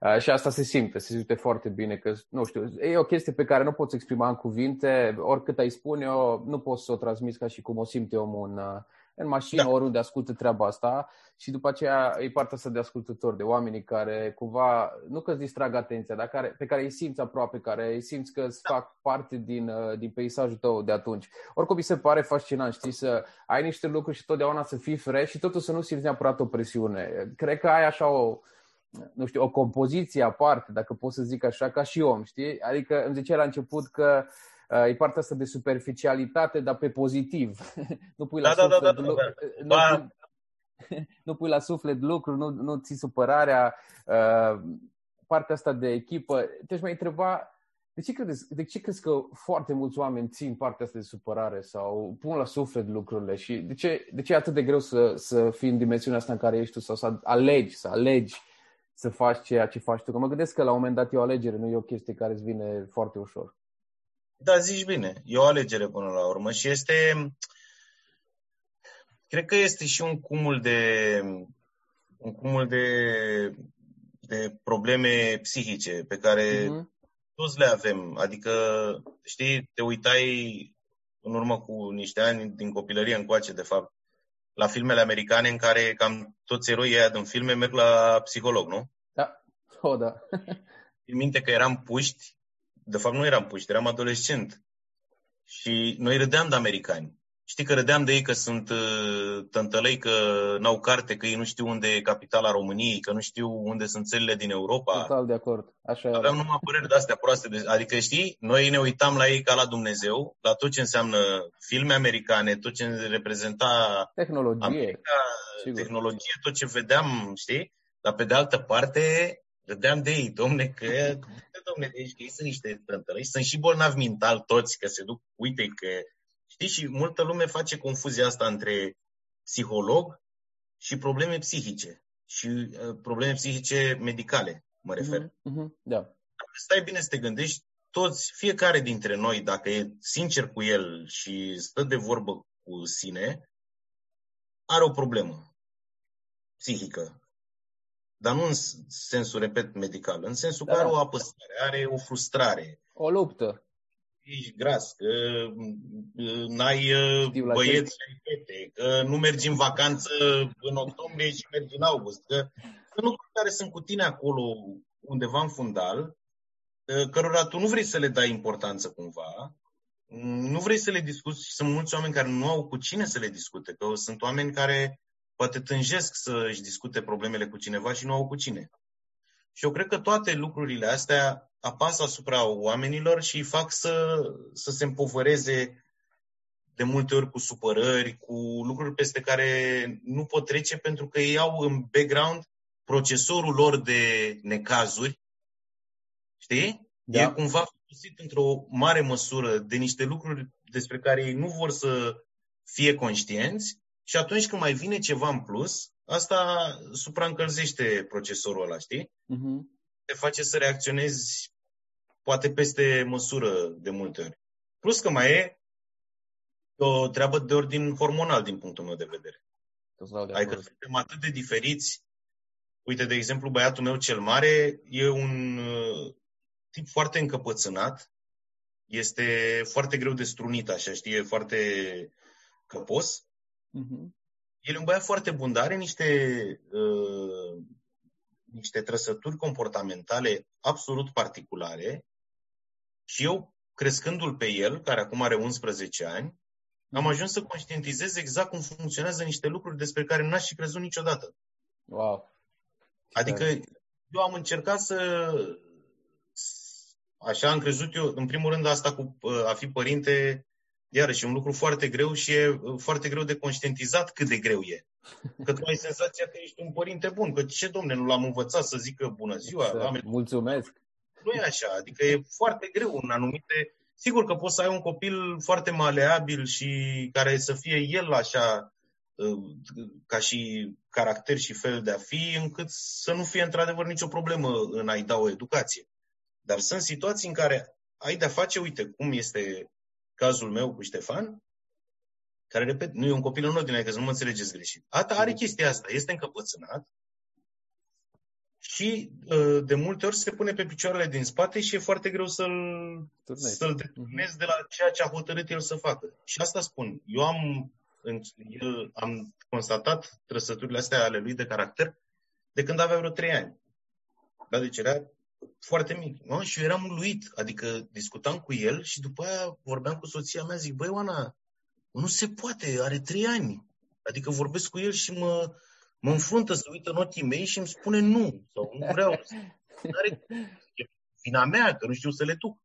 uh, și asta se simte, se simte foarte bine, că, nu știu, e o chestie pe care nu poți exprima în cuvinte, oricât ai spune eu, nu poți să o transmiți ca și cum o simte omul în, uh, în mașină, Da. oriunde ascultă treaba asta și după aceea e partea asta de ascultători, de oamenii care cumva, nu că îți distrag atenția, dar care, pe care îi simți aproape, care îi simți că îți fac parte din, uh, din peisajul tău de atunci. Oricum mi se pare fascinant, știi, să ai niște lucruri și totdeauna să fii fresh și totul să nu simți neapărat o presiune. Cred că ai așa o, nu știu, o compoziție aparte, dacă pot să zic așa, ca și om, știi? Adică îmi ziceai la început că uh, e partea asta de superficialitate, dar pe pozitiv. nu pui la Da, da, da, suflet da, da, lu- da. Nu, Ba- pui, nu pui la suflet lucruri, nu, nu ții supărarea, uh, partea asta de echipă. Te-aș mai întreba, de ce, credeți, de ce crezi că foarte mulți oameni țin partea asta de supărare sau pun la suflet lucrurile și de ce, de ce e atât de greu să, să fii în dimensiunea asta în care ești tu sau să alegi, să alegi să faci ceea ce faci tu? Că mă gândesc că la un moment dat e o alegere, nu e o chestie care îți vine foarte ușor. Da, zici bine. E o alegere până la urmă și este... Cred că este și un cumul de un cumul de, de probleme psihice pe care Mhm. toți le avem. Adică, știi, te uitai în urmă cu niște ani din copilărie încoace, de fapt, la filmele americane în care cam toți eroii ăia din filme merg la psiholog, nu? Da. O, da. Țin minte că eram puști, de fapt nu eram puști, eram adolescent. Și noi râdeam de americani. Știi că râdeam de ei că sunt uh, tântălăi, că n-au carte, că ei nu știu unde e capitala României, că nu știu unde sunt țările din Europa. Total de acord. Așa era. Aveam numai păreri de-astea proaste. De, adică, știi, noi ne uitam la ei ca la Dumnezeu, la tot ce înseamnă filme americane, tot ce reprezenta Tehnologie. America, sigur. tehnologie, tot ce vedeam, știi? Dar pe de altă parte, dădeam de ei, domne, că, domne, deci că ei sunt niște tântălăi, sunt și bolnavi mental toți, că se duc, uite că, știi, și multă lume face confuzia asta între psiholog și probleme psihice și uh, probleme psihice medicale, mă refer. Mhm, mhm, Da. Dacă stai bine să te gândești, toți, fiecare dintre noi, dacă e sincer cu el și stă de vorbă cu sine, are o problemă psihică. Dar nu în sensul, repet, medical, în sensul Da. că are o apăsare, are o frustrare. O luptă. Ești gras, că uh, n-ai uh, Știu la băieți și ai fete, că nu mergi în vacanță în octombrie și mergi în august, că sunt lucruri care sunt cu tine acolo undeva în fundal, uh, cărora tu nu vrei să le dai importanță cumva, nu vrei să le discuți și sunt mulți oameni care nu au cu cine să le discute, că sunt oameni care poate tânjesc să își discute problemele cu cineva și nu au cu cine. Și eu cred că toate lucrurile astea apasă asupra oamenilor și îi fac să, să se împovăreze de multe ori cu supărări, cu lucruri peste care nu pot trece pentru că ei au în background procesorul lor de necazuri, știi? Da. E cumva folosit într-o mare măsură de niște lucruri despre care ei nu vor să fie conștienți și atunci când mai vine ceva în plus, asta supraîncălzește procesorul ăla, știi? Mhm. Te face să reacționezi poate peste măsură de multe ori. Plus că mai e o treabă de ordin hormonal din punctul meu de vedere. Tot stau de Adică acord. suntem atât de diferiți. Uite, de exemplu, băiatul meu cel mare e un uh, tip foarte încăpățânat. Este foarte greu de strunit, așa, știi, e foarte căpos. Mhm. el e un băiat foarte bun, dar are niște, uh, niște trăsături comportamentale absolut particulare și eu, crescându-l pe el, care acum are 11 ani, am mhm. ajuns să conștientizez exact cum funcționează niște lucruri despre care n-aș fi crezut niciodată. Wow. Adică eu am încercat să... Așa am crezut eu, în primul rând, asta cu uh, a fi părinte, iarăși, e un lucru foarte greu și e uh, foarte greu de conștientizat cât de greu e. Că tu ai senzația că ești un părinte bun, că ce domne, nu l-am învățat să zică bună ziua? Exact. Mulțumesc! Nu e așa, adică e foarte greu în anumite... Sigur că poți să ai un copil foarte maleabil și care să fie el așa uh, ca și caracter și fel de a fi, încât să nu fie într-adevăr nicio problemă în a-i da o educație. Dar sunt situații în care ai de-a face, uite, cum este cazul meu cu Ștefan, care, repet, nu e un copil în ordine, că să nu mă înțelegeți greșit. Ata are chestia asta, este încăpățânat și ă, de multe ori se pune pe picioarele din spate și e foarte greu să-l, să-l deturnezi de la ceea ce a hotărât el să facă. Și asta spun. Eu am, el, am constatat trăsăturile astea ale lui de caracter de când avea vreo trei ani. Da, deci era foarte mic. Nu? Și eu eram uluit. Adică discutam cu el și după aia vorbeam cu soția mea, zic, băi, Oana, nu se poate, are trei ani. Adică vorbesc cu el și mă, mă înfruntă să uită în ochii mei și îmi spune nu, sau nu vreau. Are, e vina mea, că nu știu să le duc.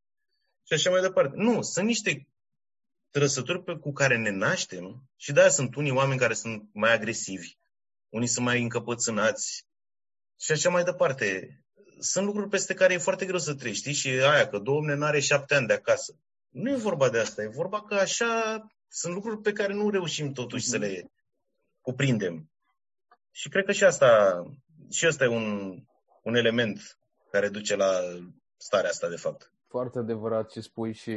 Și așa mai departe. Nu, sunt niște trăsături pe, cu care ne naștem și de-aia sunt unii oameni care sunt mai agresivi, unii sunt mai încăpățânați și așa mai departe. Sunt lucruri peste care e foarte greu să treci, știi? Și aia, că domne n-are șapte ani de acasă. Nu e vorba de asta, e vorba că așa sunt lucruri pe care nu reușim totuși să le cuprindem. Și cred că și asta, și asta e un, un element care duce la starea asta, de fapt. Foarte adevărat ce spui și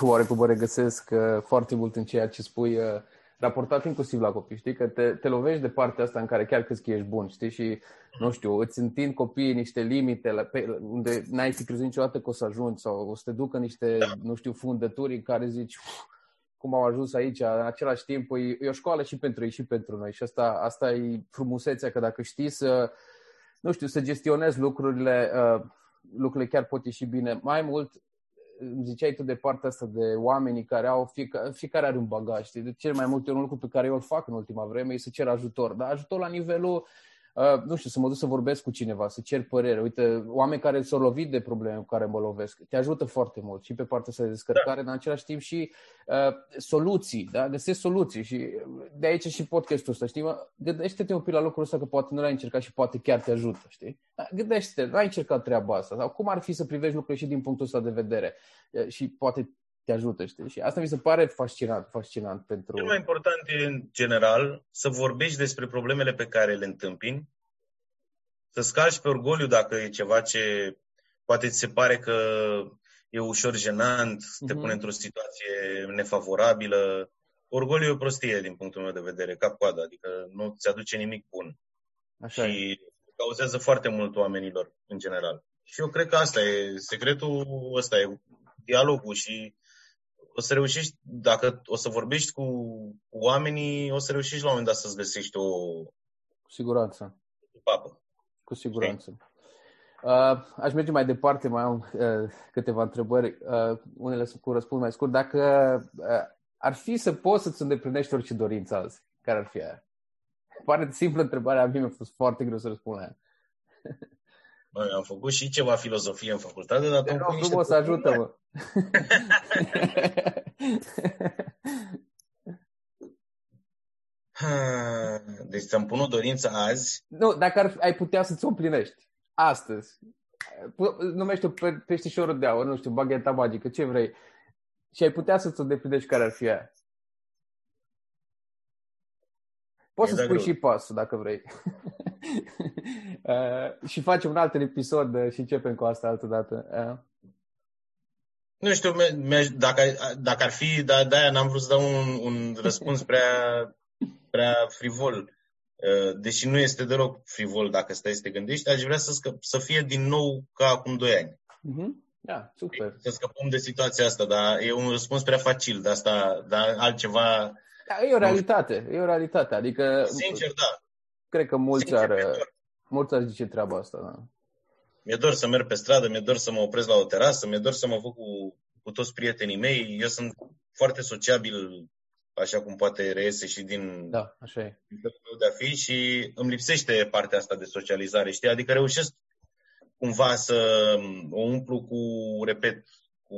oarecum mă regăsesc uh, foarte mult în ceea ce spui uh, raportat inclusiv la copii, știi? Că te, te lovești de partea asta în care chiar crezi că ești bun, știi? Și, nu știu, îți întind copiii niște limite la, pe, unde n-ai fi crezut niciodată că o să ajungi sau o să te ducă niște, da. nu știu, fundături în care zici, cum au ajuns aici, în același timp e, e o școală și pentru ei și pentru noi și asta, asta e frumusețea, că dacă știi să, nu știu, să gestionezi lucrurile, uh, lucrurile chiar pot ieși bine. Mai mult, ziceai tu de partea asta de oamenii care au, fiecare, fiecare are un bagaj, știi? De cel mai multe un lucru pe care eu îl fac în ultima vreme e să cer ajutor, dar ajutor la nivelul Uh, nu știu, să mă duc să vorbesc cu cineva, să cer părere. Uite, oameni care s-au lovit de probleme cu care mă lovesc, te ajută foarte mult și pe partea asta de descărcare, da. în același timp și uh, soluții, da? Găsesc soluții și de aici și podcastul ăsta, știi? Gândește-te un pic la lucrul ăsta că poate nu l-ai încercat și poate chiar te ajută, știi? Da, gândește-te, n-ai încercat treaba asta sau cum ar fi să privești lucrurile și din punctul ăsta de vedere uh, și poate te ajută, știi? Și asta mi se pare fascinant, fascinant pentru... Cel mai important e, în general, să vorbești despre problemele pe care le întâmpini, să scalci pe orgoliu dacă e ceva ce poate ți se pare că e ușor jenant, uh-huh. te mhm. pune într-o situație nefavorabilă. Orgoliu e o prostie din punctul meu de vedere, cap-coadă, adică nu ți aduce nimic bun. Așa și e. cauzează foarte mult oamenilor, în general. Și eu cred că asta e, secretul ăsta e dialogul și o să reușești, dacă o să vorbești cu, cu oamenii, o să reușești la un moment dat să-ți găsești o... Cu siguranță. Papă. Cu siguranță. Uh, aș merge mai departe, mai am uh, câteva întrebări, uh, unele sunt cu răspuns mai scurt. Dacă uh, ar fi să poți să-ți îndeplinești orice dorință azi, care ar fi aia? Pare simplă întrebarea, a mie mi-a fost foarte greu să răspund la ea. Bă, am făcut și ceva filozofie în facultate, dar tu frumos, ajută-mă. Deci să-mi pun o dorință azi. Nu, dacă ar, ai putea să-ți o împlinești. Astăzi. Numește-o pe, peștișorul de aur, nu știu, bagheta magică, ce vrei. Și ai putea să-ți o deplinești care ar fi aia. Poți să spui greu. și pasul, dacă vrei. uh, și facem un alt episod uh, și începem cu asta altă dată. Uh. Nu știu, dacă, dacă ar fi, dar de-aia n-am vrut să dau un, un răspuns prea, prea frivol. Uh, deși nu este deloc frivol dacă stai să te gândești, aș vrea să, scăp, să fie din nou ca acum 2 ani. Mm-hmm. Da, super. Să scăpăm de situația asta, dar e un răspuns prea facil, de asta, dar altceva Da, e o realitate, e o realitate. Adică, Sincer, da. Cred că mulți Sincer, ar, mulți ar zice treaba asta, da. Mi-e dor să merg pe stradă, mi-e dor să mă opresc la o terasă, mi-e dor să mă văd cu, cu toți prietenii mei. Eu sunt foarte sociabil, așa cum poate reiese și din, da, așa e. din felul de a fi și îmi lipsește partea asta de socializare, știi? Adică reușesc cumva să o umplu cu, repet, cu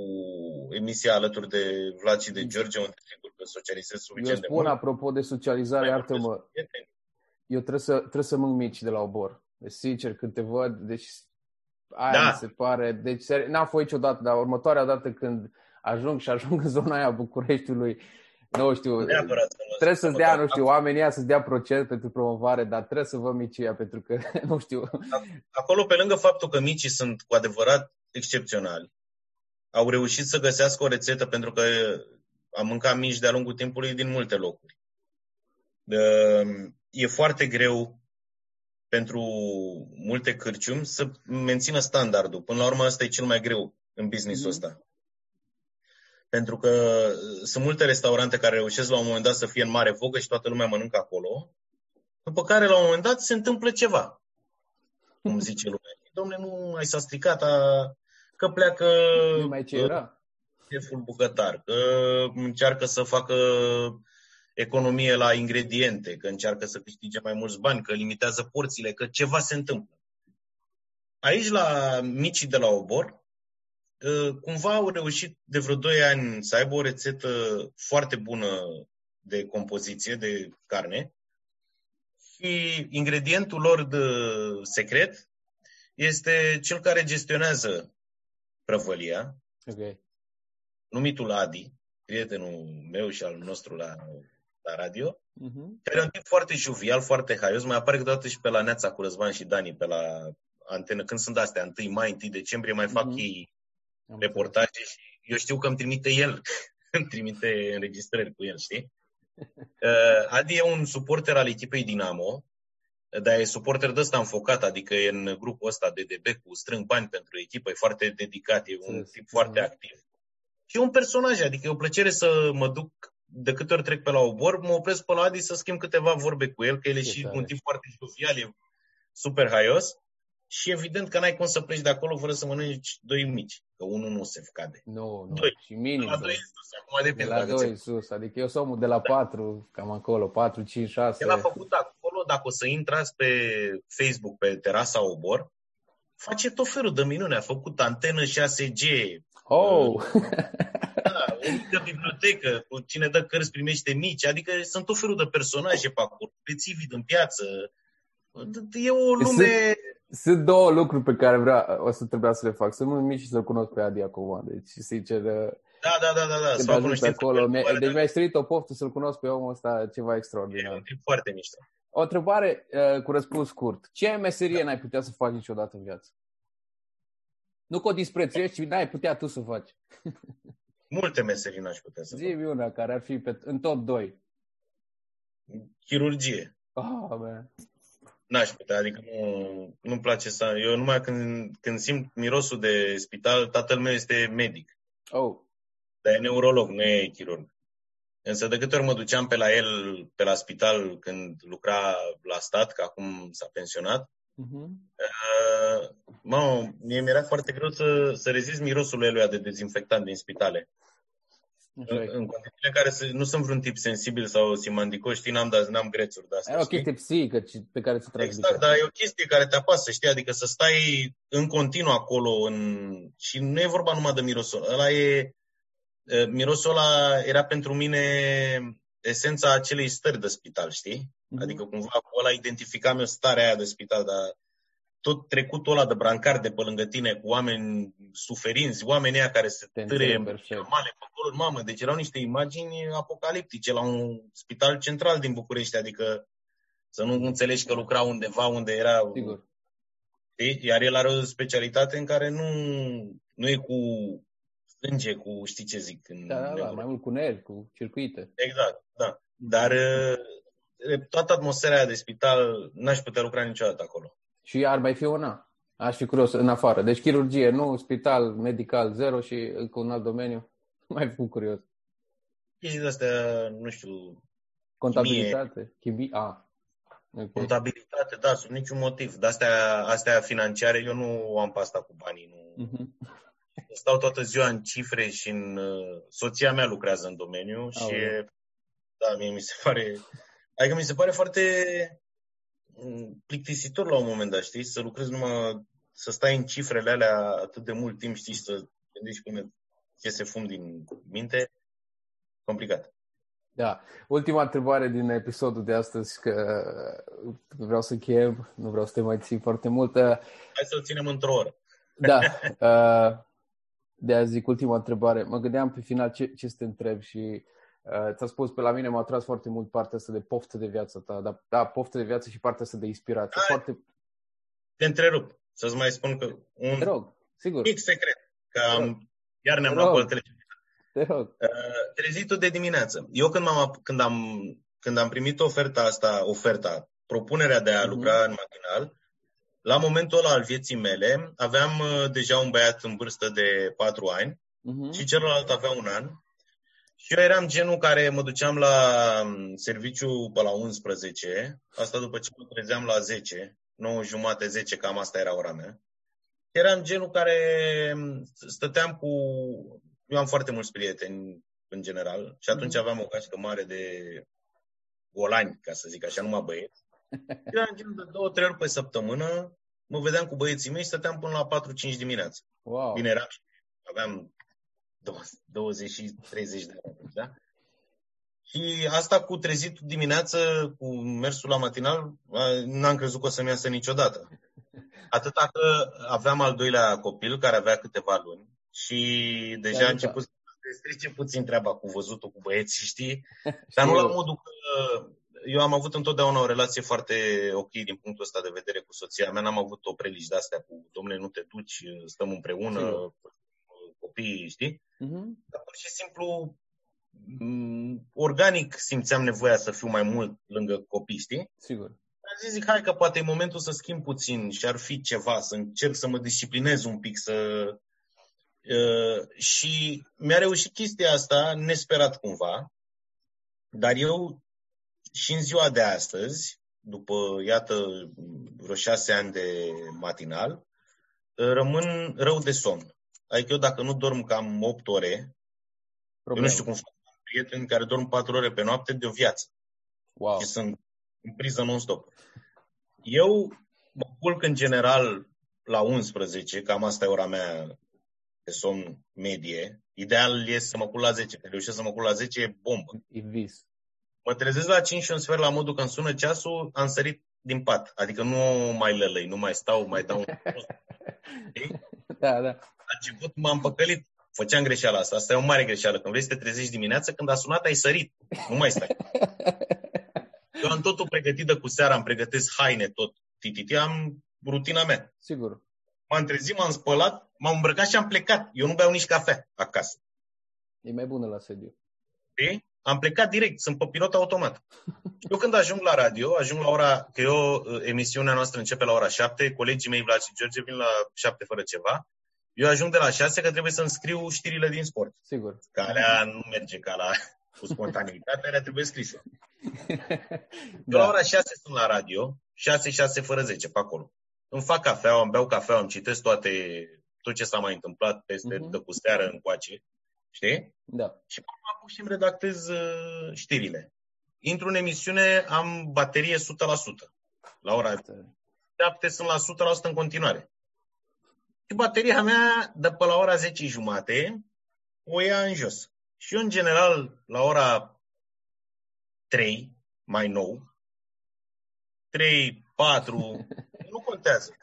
emisia alături de Vlad și de George, unde sigur că socializez suficient Eu spun, de mult. apropo de socializare, iartă-mă, eu trebuie să, trebuie să mă mici de la obor. Deci, sincer, când te văd, deci aia da. mi se pare, deci n-am fost niciodată, dar următoarea dată când ajung și ajung în zona aia Bucureștiului, nu știu, Neapărat, trebuie să-ți dea, nu știu, oamenii ăia să-ți dea procent pentru promovare, dar trebuie să vă mici ea, pentru că, nu știu. Acolo, pe lângă faptul că micii sunt cu adevărat excepționali, au reușit să găsească o rețetă pentru că am mâncat mici de-a lungul timpului din multe locuri. E foarte greu pentru multe cârciumi să mențină standardul. Până la urmă, asta e cel mai greu în businessul mm-hmm. ăsta. Pentru că sunt multe restaurante care reușesc la un moment dat să fie în mare vogă și toată lumea mănâncă acolo, după care la un moment dat se întâmplă ceva. Cum zice lumea. Domnule, nu mai s-a stricat, a... că pleacă... Nu mai ce era. Șeful bucătar, că încearcă să facă economie la ingrediente, că încearcă să câștige mai mulți bani, că limitează porțiile, că ceva se întâmplă. Aici, la micii de la obor, ă, cumva au reușit de vreo 2 ani să aibă o rețetă foarte bună de compoziție, de carne, și ingredientul lor de secret este cel care gestionează prăvălia, okay. numitul Adi, prietenul meu și al nostru la la radio, uh-huh. care e un tip foarte jovial, foarte haios. Mai apare câteodată și pe la Neața cu Răzvan și Dani pe la antenă. Când sunt astea, 1 mai, 1 decembrie, mai fac uh-huh. ei reportaje și eu știu că îmi trimite el, îmi trimite înregistrări cu el, știi? Uh, Adi e un suporter al echipei Dinamo, dar e suporter de ăsta înfocat, adică e în grupul ăsta de DB cu strâng bani pentru echipă, e foarte dedicat, e un tip foarte activ. Și e un personaj, adică e o plăcere să mă duc de câte ori trec pe la obor, mă opresc pe la Adi să schimb câteva vorbe cu el, că el e și un tip foarte jovial, e super haios. Și evident că n-ai cum să pleci de acolo fără să mănânci doi mici, că unul nu se cade. Nu, nu. Doi. Și minim. La doi sus, acum depinde. De la doi sus, adică eu sunt de la patru, cam acolo, patru, cinci, șase. El a făcut acolo, dacă o să intrați pe Facebook, pe terasa Obor, face tot felul de minune. A făcut antenă 6G. Oh! o mică bibliotecă, cu cine dă cărți primește mici, adică sunt tot felul de personaje pe acolo, rețivi în piață. E o lume... Sunt, sunt două lucruri pe care vreau, o să trebuia să le fac. Să mă mici și să-l cunosc pe Adi acum. Deci, sincer, da, da, da, da, da. Să acolo. Deci mi-ai strit o poftă să-l cunosc pe omul ăsta, ceva extraordinar. E, e foarte mișto. O întrebare uh, cu răspuns scurt. Ce meserie da. n-ai putea să faci niciodată în viață? Nu că o disprețuiești, ci n-ai putea tu să faci. Multe meserii n-aș putea să Zi una care ar fi pe, în top 2. Chirurgie. Oh, man. N-aș putea, adică nu, nu-mi place să... Eu numai când, când simt mirosul de spital, tatăl meu este medic. Oh. Dar e neurolog, nu e chirurg. Însă de câte ori mă duceam pe la el, pe la spital, când lucra la stat, că acum s-a pensionat, Uh-huh. Uh, mă, mie mi-era foarte greu să, să rezist mirosul lui de dezinfectant din spitale. Okay. În, în condițiile în care să, nu sunt vreun tip sensibil sau simandicos, știi, n-am, dat, n-am grețuri de asta. E o chestie psihică pe care să transmită. Exact, dar e o chestie care te apasă, știi, adică să stai în continuu acolo în... și nu e vorba numai de mirosul. Ăla e... Mirosul ăla era pentru mine esența acelei stări de spital, știi? Mm-hmm. Adică cumva cu ăla identificam eu starea aia de spital, dar tot trecutul ăla de brancard de pe lângă tine cu oameni suferinți, oamenii aia care se târe male pe acolo, mamă, deci erau niște imagini apocaliptice la un spital central din București, adică să nu înțelegi că lucra undeva unde era... Sigur. Iar el are o specialitate în care nu, nu e cu sânge, cu știi ce zic. În da, da, da, mai mult cu nervi, cu circuite. Exact, da. Dar toată atmosfera aia de spital n-aș putea lucra niciodată acolo. Și ar mai fi una. Aș fi curios în afară. Deci chirurgie, nu, spital, medical, zero și cu un alt domeniu. Mai fi curios. Chestii de-astea, nu știu, Contabilitate? Chimie? Ah. Okay. Contabilitate, da, sub niciun motiv. De astea, astea financiare, eu nu am pasta cu banii. Nu. Uh-huh. Stau toată ziua în cifre și în... Uh, soția mea lucrează în domeniu oh, și da, mie mi se pare... Adică mi se pare foarte mm, plictisitor la un moment dat, știi? Să lucrezi numai, să stai în cifrele alea atât de mult timp, știi, să gândești până se fum din minte. Complicat. Da. Ultima întrebare din episodul de astăzi, că vreau să chem, nu vreau să te mai țin foarte mult. Hai să-l ținem într-o oră. Da. Uh, de a zic ultima întrebare. Mă gândeam pe final ce, ce să te întreb și uh, ți-a spus, pe la mine m-a atras foarte mult partea asta de poftă de viață ta. Da, da poftă de viață și partea asta de inspirație. Hai, foarte... Te întrerup. Să-ți mai spun că un te rog, sigur. mic secret. Că am, iar ne-am luat cu te rog. Uh, trezitul de dimineață. Eu când, am când, am, când am primit oferta asta, oferta, propunerea de a uh-huh. lucra în matinal, la momentul ăla al vieții mele, aveam uh, deja un băiat în vârstă de 4 ani uh-huh. și celălalt avea un an. Și eu eram genul care mă duceam la um, serviciu pe la 11, asta după ce mă trezeam la 10, 9 jumate, 10, cam asta era ora mea. Eram genul care um, stăteam cu eu am foarte mulți prieteni în general și atunci mm-hmm. aveam o gașcă mare de golani, ca să zic așa, numai băieți. Era în genul de două, trei ori pe săptămână, mă vedeam cu băieții mei și stăteam până la 4-5 dimineața. Wow. Bine, eram, aveam 20 și 30 de ani, da? Și asta cu trezitul dimineață, cu mersul la matinal, n-am crezut că o să-mi iasă niciodată. Atâta că aveam al doilea copil, care avea câteva luni, și deja a început să strice puțin treaba cu văzutul cu băieții, știi? Dar nu la modul că eu am avut întotdeauna o relație foarte ok din punctul ăsta de vedere cu soția mea. N-am avut o prelici de-astea cu, domnule, nu te duci, stăm împreună, Sigur. copiii, știi? Uh-huh. Dar pur și simplu organic simțeam nevoia să fiu mai mult lângă copii, știi? Sigur. Am zis, zic, hai că poate e momentul să schimb puțin și ar fi ceva, să încerc să mă disciplinez un pic, să Uh, și mi-a reușit chestia asta nesperat cumva, dar eu și în ziua de astăzi, după, iată, vreo șase ani de matinal, uh, rămân rău de somn. Adică eu dacă nu dorm cam 8 ore, Problem. eu nu știu cum fac prieteni care dorm 4 ore pe noapte de o viață. Wow. Și sunt în priză non-stop. Eu mă culc în general la 11, cam asta e ora mea de somn medie. Ideal e să mă culc la 10. Când reușesc să mă culc la 10, e bombă. E vis. Mă trezesc la 5 și un sfert la modul că îmi sună ceasul, am sărit din pat. Adică nu mai lălăi, nu mai stau, mai dau un Da, da. La început m-am păcălit. Făceam greșeala asta. Asta e o mare greșeală. Când vrei să te trezești dimineața, când a sunat, ai sărit. Nu mai stai. Eu am totul pregătit de cu seara, am pregătesc haine, tot. Tititi, am rutina mea. Sigur. M-am trezit, m-am spălat, m-am îmbrăcat și am plecat. Eu nu beau nici cafea acasă. E mai bună la sediu. E? Am plecat direct, sunt pe pilot automat. Eu când ajung la radio, ajung la ora, că eu, emisiunea noastră începe la ora 7, colegii mei, Vlad și George, vin la 7 fără ceva. Eu ajung de la 6 că trebuie să-mi scriu știrile din sport. Sigur. Că alea nu merge ca la cu spontaneitate, alea trebuie scrise. da. la ora 6 sunt la radio, 6, 6 fără 10, pe acolo îmi fac cafea, îmi beau cafea, îmi citesc toate, tot ce s-a mai întâmplat peste uh-huh. de cu seară încoace, știi? Da. Și mă apuc și îmi redactez uh, știrile. Intru în emisiune, am baterie 100%. La ora 7 sunt la 100% în continuare. Și bateria mea, de pe la ora 10 jumate, o ia în jos. Și eu, în general, la ora 3, mai nou, 3, 4, nu contează.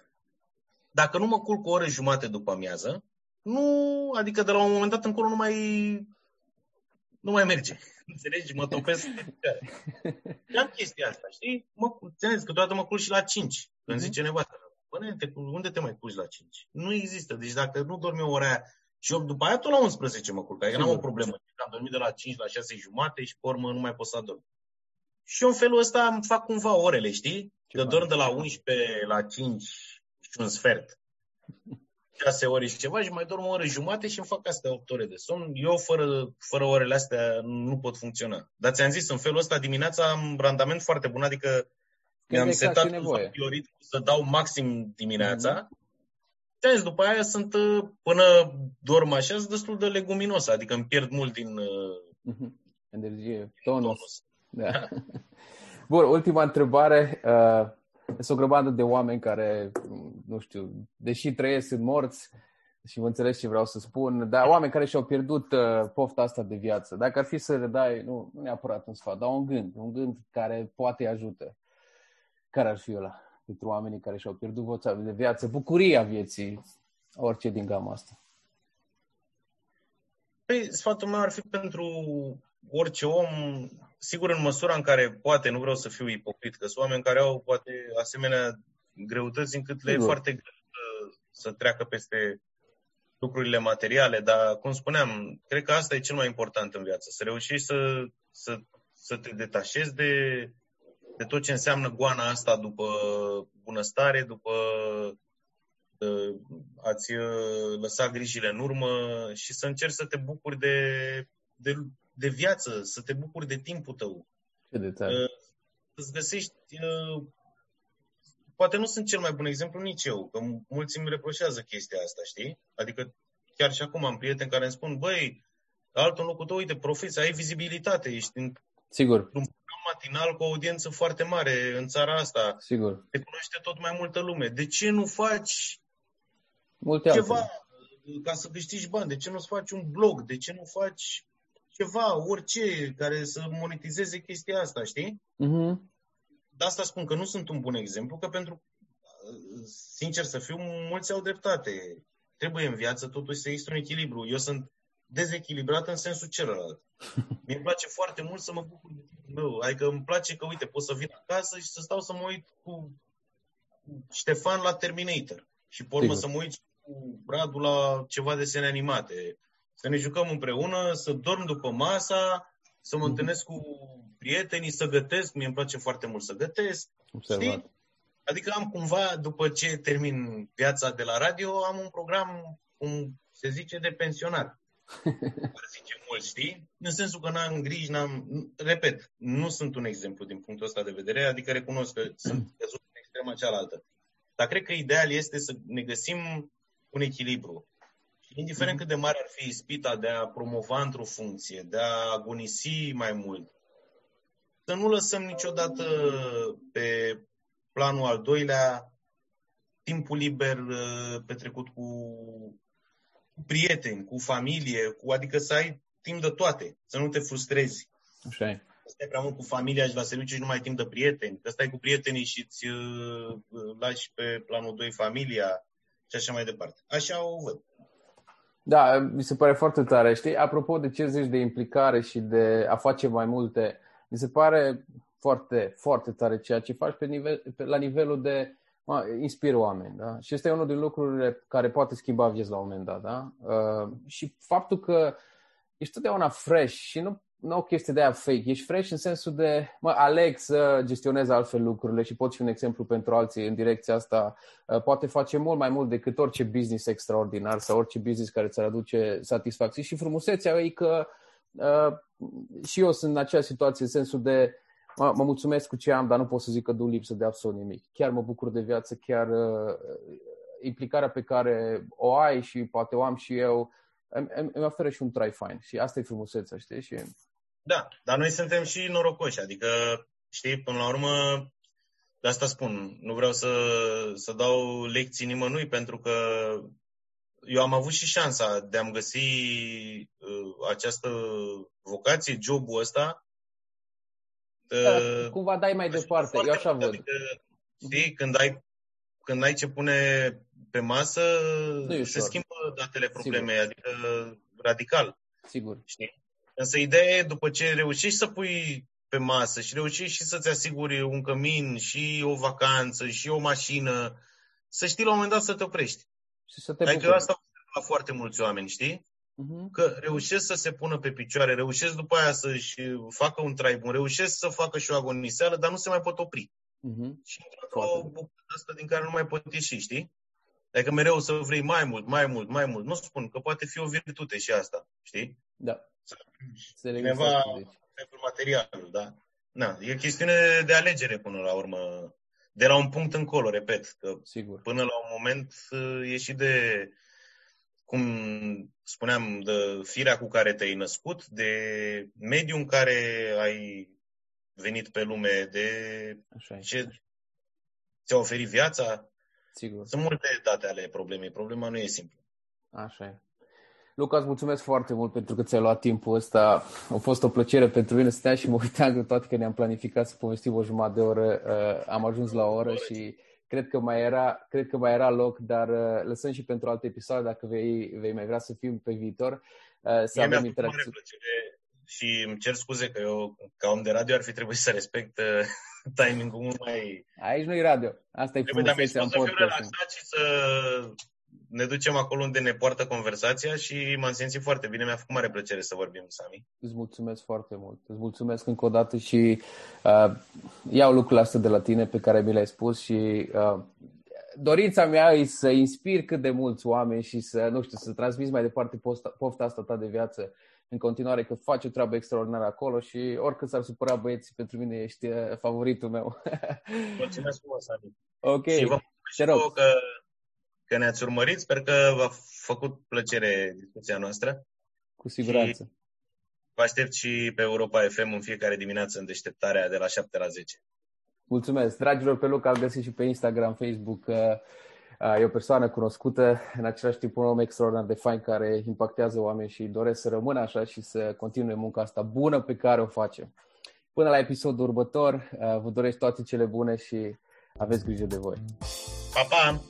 Dacă nu mă culc o oră jumate după amiază, nu, adică de la un moment dat încolo nu mai, nu mai merge. Înțelegi? Mă topesc Și am chestia asta, știi? Mă, înțelegi, câteodată mă culc și la 5. Când mm-hmm. zice nevastă, Bă, te, unde te mai culci la 5? Nu există. Deci dacă nu dormi o oră aia și eu după aia tot la 11 mă culc, adică n-am o problemă. Am dormit de la 5 la 6 jumate și pe urmă nu mai pot să adorm. Și eu în felul ăsta îmi fac cumva orele, știi? Ce eu dorm de la 11 la 5 și un sfert. 6 ore și ceva și mai dorm o oră jumate și îmi fac astea 8 ore de somn. Eu fără, fără orele astea nu pot funcționa. Dar ți-am zis, în felul ăsta dimineața am randament foarte bun, adică mi-am exact setat un să dau maxim dimineața. Mm-hmm. Și după aia sunt, uh, până dorm așa, sunt destul de leguminos, adică îmi pierd mult din... Mm-hmm. Energie, tonus. tonus. Da. Bun, ultima întrebare. Uh, este o grămadă de oameni care, nu știu, deși trăiesc, sunt morți și vă înțeles ce vreau să spun, dar oameni care și-au pierdut uh, pofta asta de viață. Dacă ar fi să le dai, nu, nu neapărat un sfat, dar un gând, un gând care poate ajută. Care ar fi ăla pentru oamenii care și-au pierdut voța de viață, bucuria vieții, orice din gama asta? Păi, sfatul meu ar fi pentru orice om, sigur în măsura în care poate, nu vreau să fiu ipocrit, că sunt oameni care au poate asemenea greutăți încât le e foarte greu să, să treacă peste lucrurile materiale, dar, cum spuneam, cred că asta e cel mai important în viață, să reușești să, să, să te detașezi de, de tot ce înseamnă goana asta după bunăstare, după uh, ați uh, lăsa grijile în urmă și să încerci să te bucuri de, de de viață, să te bucuri de timpul tău. Ce de tare. Uh, să-ți găsești... Uh, poate nu sunt cel mai bun exemplu nici eu, că mulți îmi reproșează chestia asta, știi? Adică chiar și acum am prieteni care îmi spun, băi, altul nu cu tău, uite, profesia, ai vizibilitate, ești în, Sigur. un program matinal cu o audiență foarte mare în țara asta. Sigur. Te cunoaște tot mai multă lume. De ce nu faci Multe ceva altele. ca să câștigi bani? De ce nu faci un blog? De ce nu faci ceva, orice, care să monetizeze chestia asta, știi? Uh-huh. De asta spun că nu sunt un bun exemplu, că pentru, sincer să fiu, mulți au dreptate. Trebuie în viață totuși să există un echilibru. Eu sunt dezechilibrat în sensul celălalt. Mi-e place foarte mult să mă bucur de timpul meu. Adică îmi place că, uite, pot să vin acasă și să stau să mă uit cu Ștefan la Terminator. Și pe urmă să mă uit cu Radu la ceva desene animate să ne jucăm împreună, să dorm după masa, să mă mhm. întâlnesc cu prietenii, să gătesc. Mie îmi place foarte mult să gătesc. Știi? Adică am cumva, după ce termin viața de la radio, am un program, cum se zice, de pensionar. Ar zice mult, știi? În sensul că n-am griji, n-am... Repet, nu sunt un exemplu din punctul ăsta de vedere, adică recunosc că sunt căzut în extrema cealaltă. Dar cred că ideal este să ne găsim un echilibru indiferent mhm. cât de mare ar fi ispita de a promova într-o funcție, de a agonisi mai mult, să nu lăsăm niciodată pe planul al doilea timpul liber uh, petrecut cu, cu prieteni, cu familie, cu, adică să ai timp de toate, să nu te frustrezi. Așa e. Stai prea mult cu familia și la serviciu și nu mai ai timp de prieteni, că stai cu prietenii și îți uh, lași pe planul 2 familia și așa mai departe. Așa o văd. Da, mi se pare foarte tare. Știi, apropo de ce zici de implicare și de a face mai multe, mi se pare foarte, foarte tare ceea ce faci pe nivel, pe, la nivelul de mă, inspiră oameni. Da? Și este unul din lucrurile care poate schimba vieți la un moment dat. Da? Uh, și faptul că ești totdeauna fresh și nu nu o chestie de aia fake, ești fresh în sensul de, mă, aleg să gestionez altfel lucrurile și pot fi un exemplu pentru alții în direcția asta. Uh, poate face mult mai mult decât orice business extraordinar sau orice business care ți-ar aduce satisfacție. Și frumusețea e că uh, și eu sunt în acea situație în sensul de mă, mă mulțumesc cu ce am, dar nu pot să zic că du lipsă de absolut nimic. Chiar mă bucur de viață, chiar uh, implicarea pe care o ai și poate o am și eu îmi, îmi oferă și un trai fain. Și asta e frumusețea, știi? Și da, dar noi suntem și norocoși, adică, știi, până la urmă, de asta spun, nu vreau să, să dau lecții nimănui, pentru că eu am avut și șansa de a-mi găsi uh, această vocație, jobul ăsta. Da, uh, cumva dai mai departe, eu așa văd. Adică, știi, când ai, când ai ce pune pe masă, se schimbă datele probleme, Sigur. adică radical. Sigur. Știi? Însă ideea e, după ce reușești să pui pe masă și reușești și să-ți asiguri un cămin și o vacanță și o mașină, să știi la un moment dat să te oprești. Și să te adică asta la foarte mulți oameni, știi? Uh-huh. Că reușesc să se pună pe picioare, reușesc după aia să-și facă un trai bun, reușesc să facă și o agoniseală, dar nu se mai pot opri. Uh-huh. Și într-o bucată asta din care nu mai pot ieși, știi? Adică mereu să vrei mai mult, mai mult, mai mult. Nu spun că poate fi o virtute și asta, știi? Da. Cineva pentru materialul, da? Na, e chestiune de alegere până la urmă. De la un punct încolo, repet, că Sigur. până la un moment e și de, cum spuneam, de firea cu care te-ai născut, de mediul în care ai venit pe lume, de Așa ce ți-a oferit viața. Sigur. Sunt multe date ale problemei. Problema nu e simplă. Așa e. Luca, îți mulțumesc foarte mult pentru că ți-ai luat timpul ăsta. A fost o plăcere pentru mine să stea și mă uitam că toate că ne-am planificat să povestim o jumătate de oră. Uh, am ajuns la o oră și cred că mai era, cred că mai era loc, dar uh, lăsăm și pentru alte episoade dacă vei, vei mai vrea să fim pe viitor. Uh, să Mie avem interacțiuni. Plăcere și îmi cer scuze că eu, ca om de radio, ar fi trebuit să respect uh, timing-ul mult mai... Aici nu e radio. Asta e frumusețea în podcast. Să fiu și să ne ducem acolo unde ne poartă conversația și m-am simțit foarte bine. Mi-a făcut mare plăcere să vorbim, Sami. Îți mulțumesc foarte mult. Îți mulțumesc încă o dată și uh, iau lucrurile astea de la tine pe care mi le-ai spus și uh, dorința mea e să inspir cât de mulți oameni și să, nu știu, să transmiți mai departe posta, pofta asta ta de viață în continuare că faci o treabă extraordinară acolo și oricât s-ar supăra băieții, pentru mine ești uh, favoritul meu. Mulțumesc frumos, Adi. Ok, și vă te rog. Că, că ne-ați urmărit. Sper că v-a făcut plăcere discuția noastră. Cu siguranță. Și vă aștept și pe Europa FM în fiecare dimineață în deșteptarea de la 7 la 10. Mulțumesc. Dragilor, pe loc am găsit și pe Instagram, Facebook, uh, E o persoană cunoscută, în același timp un om extraordinar de fain care impactează oameni și doresc să rămână așa și să continue munca asta bună pe care o facem. Până la episodul următor, vă doresc toate cele bune și aveți grijă de voi. Pa, pa!